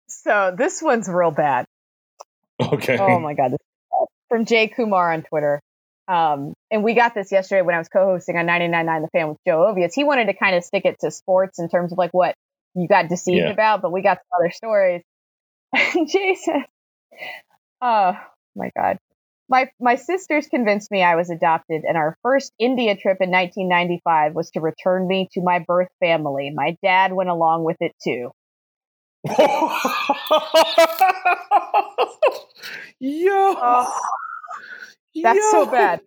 So this one's real bad. okay, Oh my god, this is from Jay Kumar on Twitter. Um, and we got this yesterday when I was co-hosting on 99.9 The Fan with Joe Ovies. He wanted to kind of stick it to sports in terms of like what you got deceived Yeah. about, but we got some other stories. Jay says, "Oh my god, my my sisters convinced me I was adopted, and our first India trip in 1995 was to return me to my birth family. My dad went along with it too." Yo, Oh, that's so bad.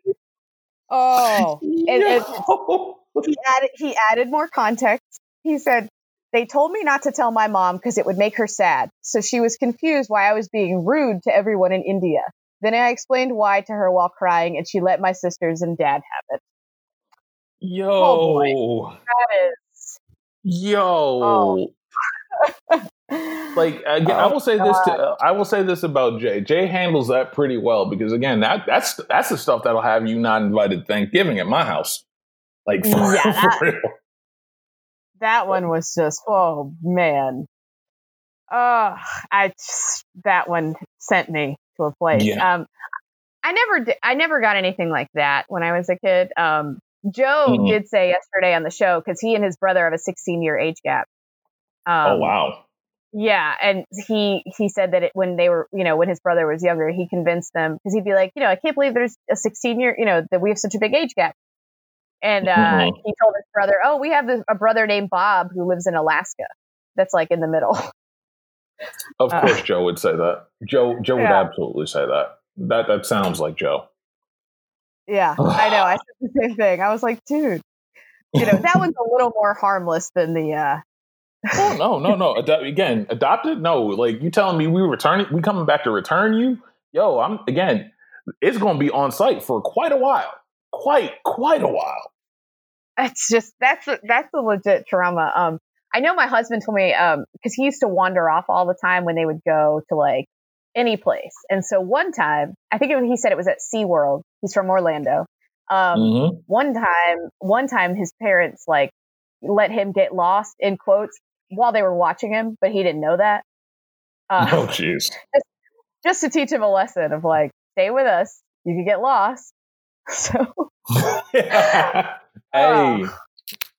Oh, it- it- he added he added more context. He said they told me not to tell my mom because it would make her sad. So she was confused why I was being rude to everyone in India. Then I explained why to her while crying, and she let my sisters and dad have it. Oh yo, Oh, That is yo. Like again, I Oh, will say this. To, uh, I will say this about Jay. Jay handles that pretty well because again, that that's that's the stuff that'll have you not invited Thanksgiving at my house. Like for, Yeah, that- for real. that one was just oh man. Oh, I just, that one sent me to a place. Yeah. Um, I never I never got anything like that when I was a kid. Um, Joe Mhm. did say yesterday on the show because he and his brother have a 16 year age gap. Um, oh wow. Yeah, and he he said that it, when they were, you know, when his brother was younger, he convinced them because he'd be like, you know, I can't believe there's a 16 year, you know, that we have such a big age gap. And uh, Mhm. he told his brother, "Oh, we have this, a brother named Bob who lives in Alaska. That's like in the middle." Of Uh, course, Joe would say that. Joe Joe would absolutely say that. That that sounds like Joe. yeah, I know. I said the same thing. I was like, dude, you know, that one's a little more harmless than the. uh Oh no, no, no. Ado- again, adopted? No. Like you telling me we returning? We coming back to return you? Yo, I'm again. It's going to be on site for quite a while. Quite, quite a while. That's just that's a, that's a legit trauma. Um, I know my husband told me um because he used to wander off all the time when they would go to like any place, and so one time I think it, he said it was at SeaWorld. He's from Orlando. Um, Mhm. one time, one time his parents like let him get lost in quotes while they were watching him, but he didn't know that. Uh, Oh, jeez. just to teach him a lesson of like, stay with us. You could get lost. So hey,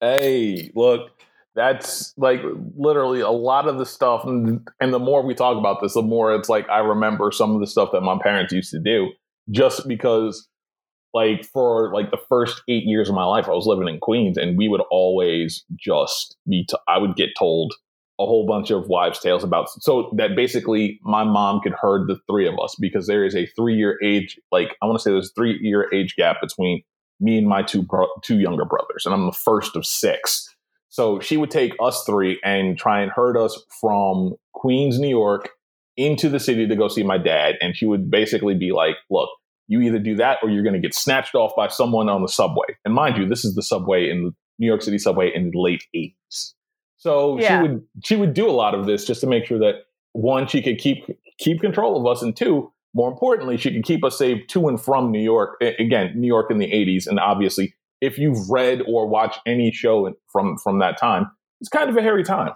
hey, look, that's like literally a lot of the stuff. And, the more we talk about this, the more it's like I remember some of the stuff that my parents used to do just because, like, for like the first eight years of my life, I was living in Queens and we would always just be, t- I would get told a whole bunch of wives' tales about so that basically my mom could herd the three of us because there is a three year age like I want to say there's three year age gap between me and my two bro- two younger brothers, and I'm the first of six. So she would take us three and try and herd us from Queens, New York, into the city to go see my dad, and she would basically be like, "Look, you either do that or you're going to get snatched off by someone on the subway." And mind you, this is the subway in New York City subway in the late '80s. So Yeah. she would she would do a lot of this just to make sure that one she could keep keep control of us, and two, more importantly, she could keep us safe to and from New York. Again, New York in the '80s, and obviously, if you've read or watched any show from from that time, it's kind of a hairy time.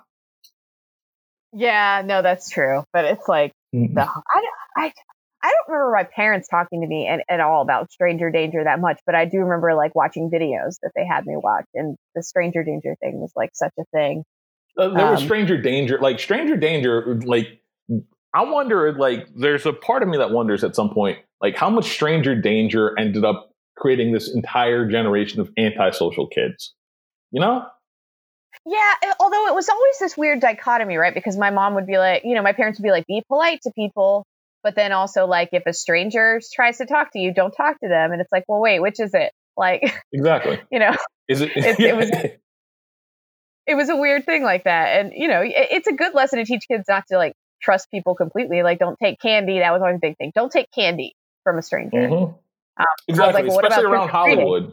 yeah, no, that's true. But it's like the I I I don't remember my parents talking to me at, at all about stranger danger that much, but I do remember like watching videos that they had me watch, and the stranger danger thing was like such a thing. Uh, there was Um, Stranger Danger, like Stranger Danger, like I wonder, like there's a part of me that wonders at some point, like how much Stranger Danger ended up creating this entire generation of antisocial kids. You know? Yeah, although it was always this weird dichotomy, right? Because my mom would be like, you know, my parents would be like, be polite to people, but then also like if a stranger tries to talk to you, don't talk to them. And it's like, well, wait, which is it? Like exactly, you know, is it? it, it was it was a weird thing like that, and you know, it, it's a good lesson to teach kids not to like trust people completely. Like, don't take candy. That was always a big thing. Don't take candy from a stranger. Mm-hmm. Um, exactly, like, well, especially around Hollywood.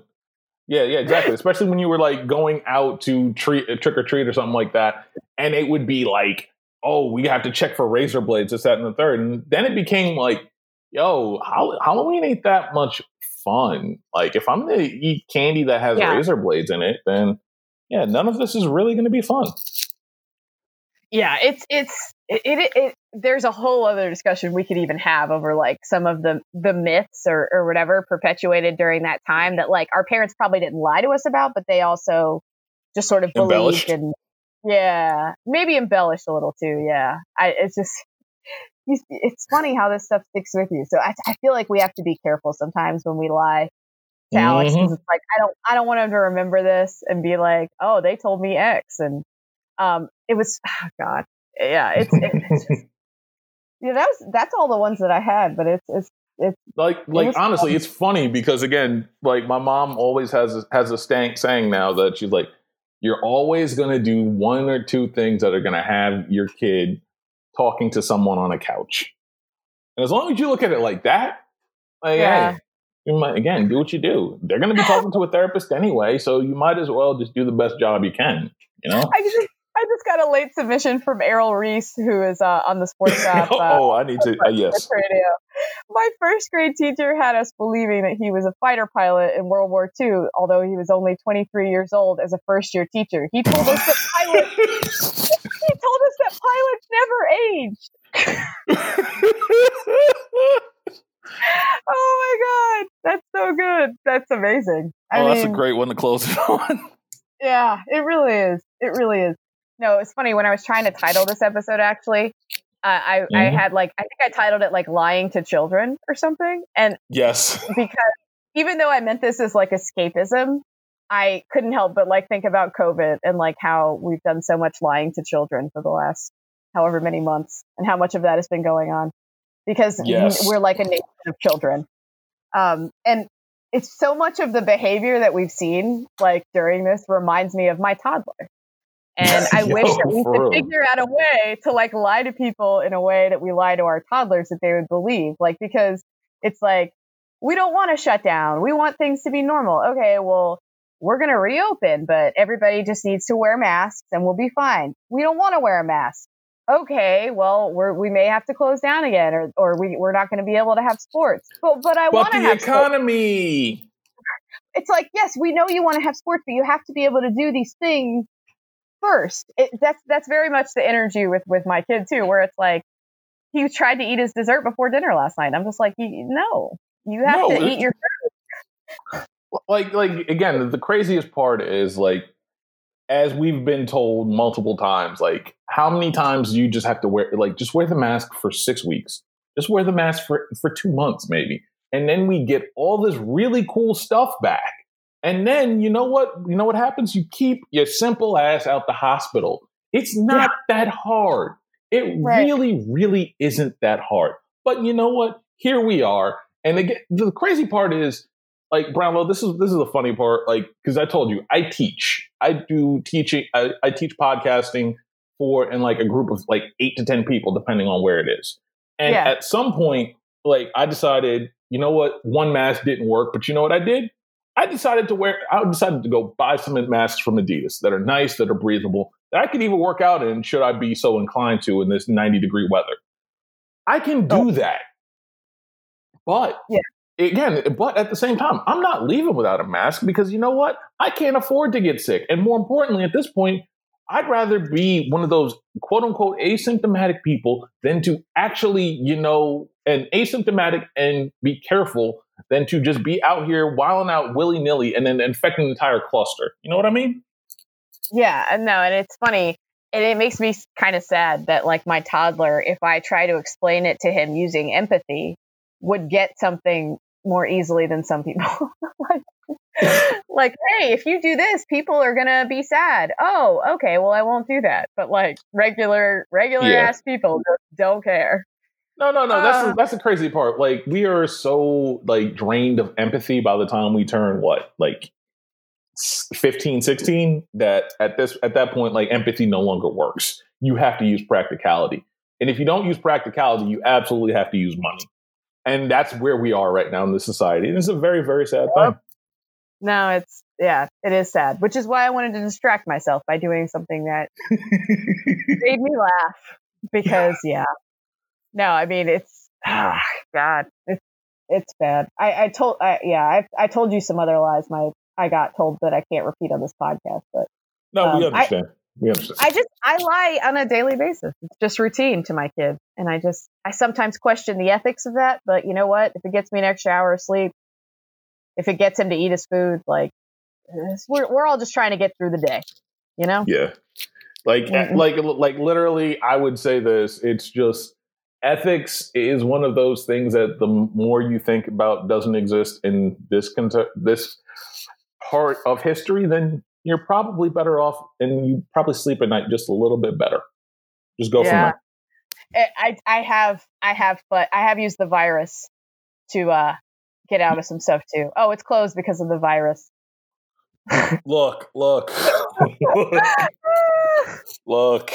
Yeah, yeah, exactly. Especially when you were like going out to treat uh, trick or treat or something like that, and it would be like, oh, we have to check for razor blades, this, that, and the third, and then it became like, yo, Halloween ain't that much fun. Like, if I'm gonna eat candy that has yeah. razor blades in it, then yeah, none of this is really going to be fun. Yeah, it's it's it, it, it, there's a whole other discussion we could even have over like some of the the myths or or whatever perpetuated during that time that like our parents probably didn't lie to us about but they also just sort of believed and yeah maybe embellished a little too yeah. I, it's just it's funny how this stuff sticks with you. So I, I feel like we have to be careful sometimes when we lie to mm-hmm. alex because it's like i don't i don't want him to remember this and be like oh they told me x and um it was oh god. Yeah, it's, it's just, yeah, that's that's all the ones that I had, but it's it's it's like like it honestly, fun. it's funny because again, like my mom always has a, has a stank saying now that she's like, you're always going to do one or two things that are going to have your kid talking to someone on a couch, and as long as you look at it like that, like, yeah. hey, you might again do what you do. They're going to be talking to a therapist anyway, so you might as well just do the best job you can. You know. I just I just got a late submission from Errol Reese, who is uh, on the sports app. Uh, oh, I need to. Uh, yes. Radio. My first grade teacher had us believing that he was a fighter pilot in World War II, although he was only 23 years old as a first year teacher. He told us that pilots. he told us that pilots never aged. oh my god, that's so good. That's amazing. I oh, mean, that's a great one to close it on. Yeah, it really is. It really is. No, it's funny when I was trying to title this episode. Actually, uh, I mm-hmm. I had like I think I titled it like "Lying to Children" or something. And yes, because even though I meant this as like escapism, I couldn't help but like think about COVID and like how we've done so much lying to children for the last however many months, and how much of that has been going on because yes. we're like a nation of children. Um, and it's so much of the behavior that we've seen like during this reminds me of my toddler and I Yo, wish that we could real. figure out a way to like lie to people in a way that we lie to our toddlers that they would believe. Like, because it's like, we don't want to shut down. We want things to be normal. Okay, well, we're going to reopen, but everybody just needs to wear masks and we'll be fine. We don't want to wear a mask. Okay, well, we're, we may have to close down again or, or we, we're not going to be able to have sports. But, but I want to have economy. Sports. It's like, yes, we know you want to have sports, but you have to be able to do these things first. It, that's that's very much the energy with with my kid too, where it's like he tried to eat his dessert before dinner last night. I'm just like, no, you have no, to eat your food. Like like again, the craziest part is like as we've been told multiple times, like how many times do you just have to wear like just wear the mask for six weeks, just wear the mask for for two months maybe, and then we get all this really cool stuff back and then you know what? You know what happens? You keep your simple ass out the hospital. It's not yeah. that hard. It right. really, really isn't that hard. But you know what? Here we are. And again, the crazy part is, like Brownlow, this is this is the funny part. Like, because I told you, I teach. I do teaching. I, I teach podcasting for in like a group of like eight to ten people, depending on where it is. And yeah. at some point, like I decided, you know what, one mask didn't work, but you know what I did? I decided to wear, I decided to go buy some masks from Adidas that are nice, that are breathable, that I could even work out in should I be so inclined to in this 90 degree weather. I can do oh. that. But yeah. again, but at the same time, I'm not leaving without a mask because you know what? I can't afford to get sick. And more importantly, at this point, I'd rather be one of those quote unquote asymptomatic people than to actually, you know, and asymptomatic and be careful than to just be out here wilding out willy nilly and then infecting the entire cluster. You know what I mean? Yeah, no, and it's funny. And it makes me kind of sad that, like, my toddler, if I try to explain it to him using empathy, would get something more easily than some people. like, like, hey, if you do this, people are gonna be sad. Oh, okay, well I won't do that. But like regular regular Yeah. ass people don't care. No, no, no. That's Uh. the, that's the crazy part. Like we are so like drained of empathy by the time we turn what like s- 15, 16 that at this at that point like empathy no longer works. You have to use practicality. And if you don't use practicality, you absolutely have to use money. And that's where we are right now in this society. And it's a very, very sad thing. No, it's yeah, it is sad. Which is why I wanted to distract myself by doing something that made me laugh. Because yeah. No, I mean it's ah, God, it's it's bad. I, I told I yeah, I I told you some other lies my I got told that I can't repeat on this podcast, but no, we Um, I- understand. we understand. I just I lie on a daily basis. It's just routine to my kids, and I just I sometimes question the ethics of that. But you know what? If it gets me an extra hour of sleep, if it gets him to eat his food, like we're we're all just trying to get through the day, you know? Yeah. Like Mm-mm. like like literally I would say this it's just ethics is one of those things that the more you think about doesn't exist in this cont- this part of history then you're probably better off and you probably sleep at night just a little bit better. Just go Yeah. from I I I have I have but I have used the virus to uh get out of some stuff too. Oh, it's closed because of the virus. there. Look, look. look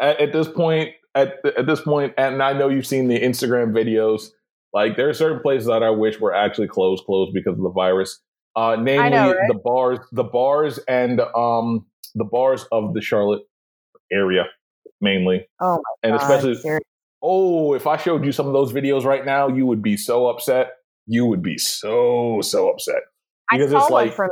at, at this point at, at this point and i know you've seen the instagram videos like there are certain places that i wish were actually closed closed because of the virus uh namely know, right? the bars the bars and um the bars of the charlotte area mainly oh and god! especially seriously. oh if i showed you some of those videos right now you would be so upset you would be so so upset I because saw it's one like- from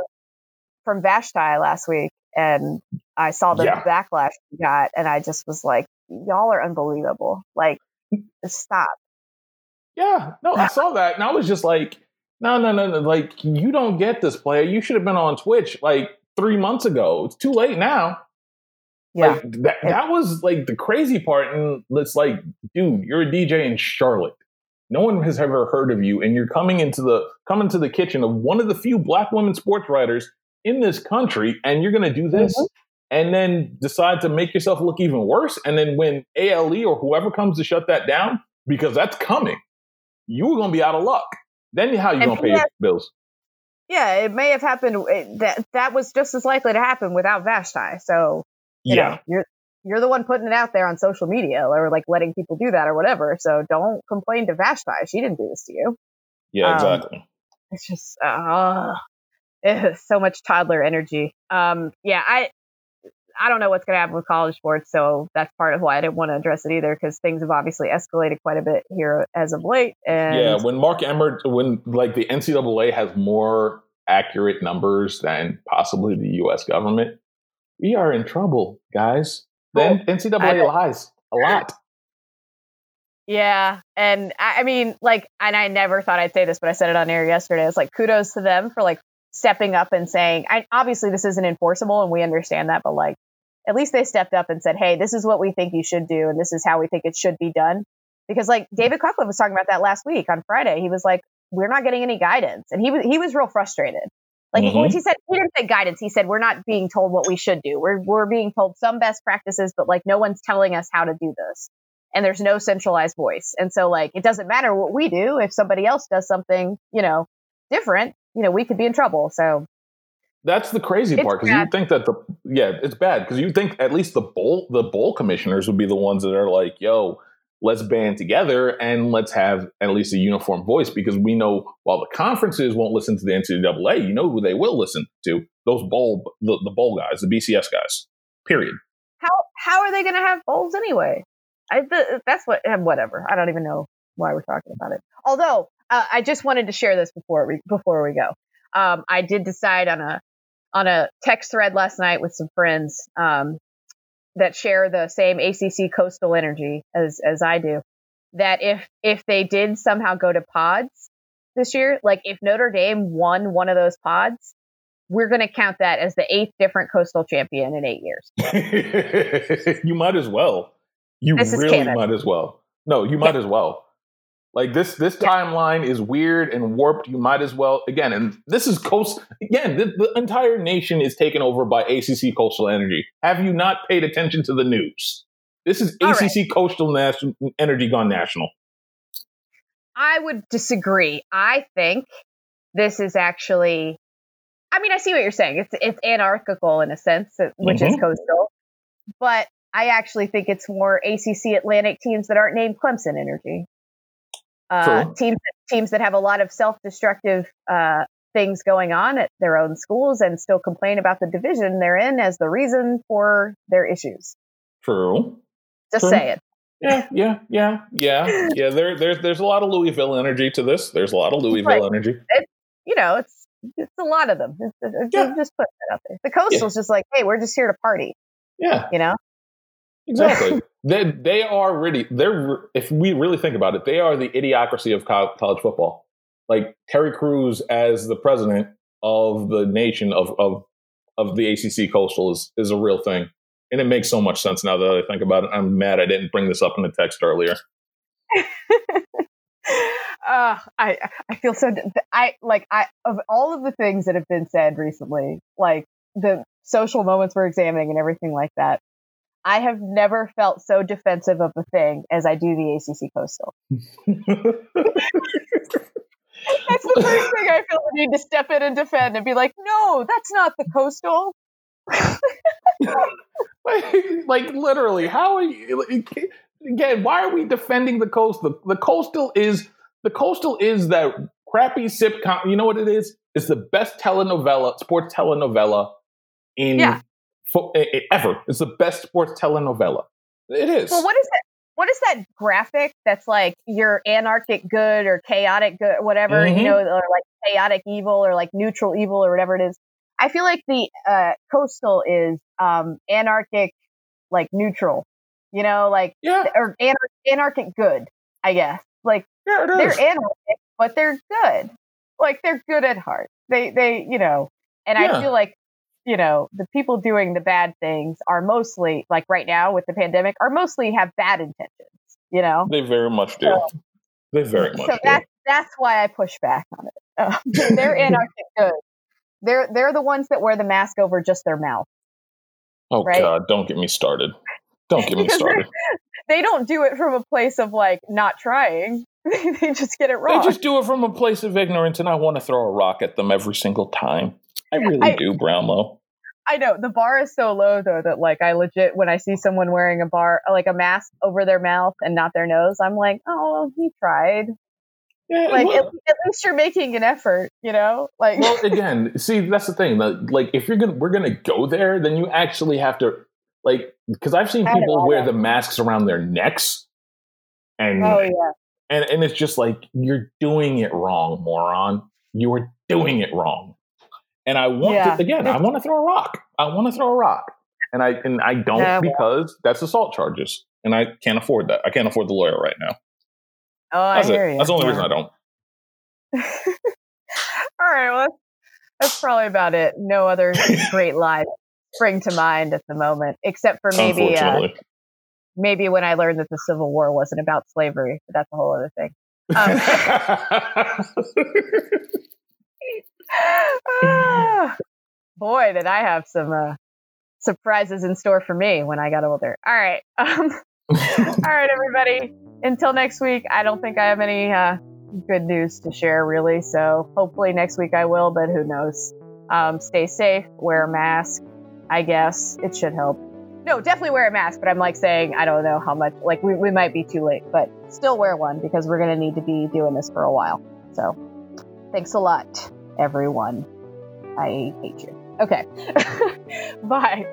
from Vashti last week, and I saw the Yeah. backlash we got, and I just was like, "Y'all are unbelievable! Like, stop." Yeah, no, I saw that, and I was just like, no, no, no, no, like you don't get this player. You should have been on Twitch like three months ago. It's too late now. Yeah, Like that, that was like the crazy part, and it's like, dude, you're a DJ in Charlotte. No one has ever heard of you, and you're coming into the coming to the kitchen of one of the few Black women sports writers in this country, and you're going to do this, Mhm. And then decide to make yourself look even worse. And then when ALE or whoever comes to shut that down, because that's coming, you were going to be out of luck. Then how you going to pay your bills? yeah, it may have happened. It, that that was just as likely to happen without Vashti. So you Yeah, know, you're you're the one putting it out there on social media or like letting people do that or whatever. So don't complain to Vashti. She didn't do this to you. yeah, um, exactly. it's just uh, so much toddler energy. Um, yeah, I I don't know what's going to happen with college sports, so that's part of why I didn't want to address it either because things have obviously escalated quite a bit here as of late. And yeah, when Mark Emmert, when like the NCAA has more accurate numbers than possibly the U.S. government, we are in trouble, guys. The NCAA lies a lot. yeah, and I, I mean, like, and I never thought I'd say this, but I said it on air yesterday. It's like kudos to them for like stepping up and saying, I, obviously this isn't enforceable, and we understand that, but like, at least they stepped up and said, hey, this is what we think you should do, and this is how we think it should be done. Because like David Cutcliffe was talking about that last week on Friday. He was like, we're not getting any guidance, and he was he was real frustrated. Like Mhm. which he said, he didn't say guidance. He said we're not being told what we should do. We're we're being told some best practices, but like no one's telling us how to do this and there's no centralized voice. And so like it doesn't matter what we do if somebody else does something, you know, different, you know, we could be in trouble. So That's the crazy It's part because you think that the yeah, it's bad because you think at least the bowl the bowl commissioners would be the ones that are like, yo, let's band together and let's have at least a uniform voice because we know while the conferences won't listen to the NCAA, you know who they will listen to those bowl the, the bowl guys, the BCS guys. Period. how how are they going to have bowls anyway? I th- that's what whatever. I don't even know why we're talking about it. Although uh, I just wanted to share this before we before we go. Um, I did decide on a on a text thread last night with some friends um, that share the same ACC coastal energy as as I do. That if if they did somehow go to pods this year, like if Notre Dame won one of those pods, we're going to count that as the eighth different coastal champion in eight years. you might as well. You This really might as well. No, you might as well. Like this, this Yeah. timeline is weird and warped. You might as well again, and this is coast again. The, the entire nation is taken over by ACC Coastal Energy. Have you not paid attention to the news? This is All ACC Coastal National Energy gone national. I would disagree. I think this is actually. I mean, I see what you're saying. It's it's anarchical in a sense, uh, which is Mhm. coastal, but I actually think it's more ACC Atlantic teams that aren't named Clemson Energy. Uh, True. teams teams that have a lot of self-destructive uh, things going on at their own schools and still complain about the division they're in as the reason for their issues. True. Just True. say it. Yeah, yeah, yeah, yeah, yeah. There, there's, there's a lot of Louisville energy to this. There's a lot of Louisville Right. energy. You know, it's it's a lot of them. It's, it's, Yeah. Just put that out there. The coastal's just like, hey, we're just here to party. Yeah, You know. Exactly. they, they are really. They're. If we really think about it, they are the idiocracy of college football. Like Terry Crews as the president of the nation of of of the ACC Coastal is is a real thing, and it makes so much sense now that I think about it. I'm mad I didn't bring this up in the text earlier. uh, I I feel so. I like I of all of the things that have been said recently, like the social moments we're examining and everything like that. I have never felt so defensive of a thing as I do the ACC Coastal. That's the first thing I feel the need to step in and defend and be like, no, that's not the Coastal. like, like literally, how are you? like, Again, why are we defending the coastal? The coastal is the coastal is that crappy sitcom. You know what it is? It's the best telenovela, sports telenovela in Yeah. Ever. It's the best sports telenovela. It is. Well, what is that? What is that graphic that's like your anarchic good or chaotic good, whatever Mhm. you know, or like chaotic evil or like neutral evil or whatever it is? I feel like the uh, coastal is um, anarchic, like neutral, you know, like yeah, or anar- anarchic good, I guess. Like yeah, they're anarchic, but they're good. Like they're good at heart. They they you know, and Yeah. I feel like you know the people doing the bad things are mostly like right now with the pandemic are mostly have bad intentions. You know, They very much do. They very much so do. that's that's why I push back on it. Um, they're anarchic good. They're they're the ones that wear the mask over just their mouth. oh right? God, don't get me started. Don't get me started. They don't do it from a place of like not trying. they just get it wrong. They just do it from a place of ignorance, and I want to throw a rock at them every single time. I really I- do, Brownlow. I know the bar is so low though that like I legit when I see someone wearing a bar like a mask over their mouth and not their nose, I'm like, oh, he tried. Yeah, Like well- at, at least you're making an effort, you know? Like well again see that's the thing that, like if you're gonna we're gonna go there then you actually have to like because i've seen people wear the masks around their necks and oh yeah, and and it's just like you're doing it wrong moron you are doing it wrong and i want Yeah. to again i want to throw a rock i want to throw a rock and i and i don't Yeah, because that's assault charges and i can't afford that i can't afford the lawyer right now oh I that's hear it you. that's the only Yeah. reason i don't All right, well that's, that's probably about it. No other great lines spring to mind at the moment, except for maybe uh, maybe when I learned that the Civil War wasn't about slavery, but that's a whole other thing. Um, Ah, boy, did I have some uh, surprises in store for me when I got older. All right. Um, all right, everybody. Until next week, I don't think I have any uh, good news to share, really. So hopefully next week I will, but who knows? Um, stay safe, wear a mask. I guess it should help. No, definitely wear a mask, but I'm like saying, I don't know how much, like, we, we might be too late, but still wear one because we're going to need to be doing this for a while. So thanks a lot, everyone. I hate you. Okay. Bye.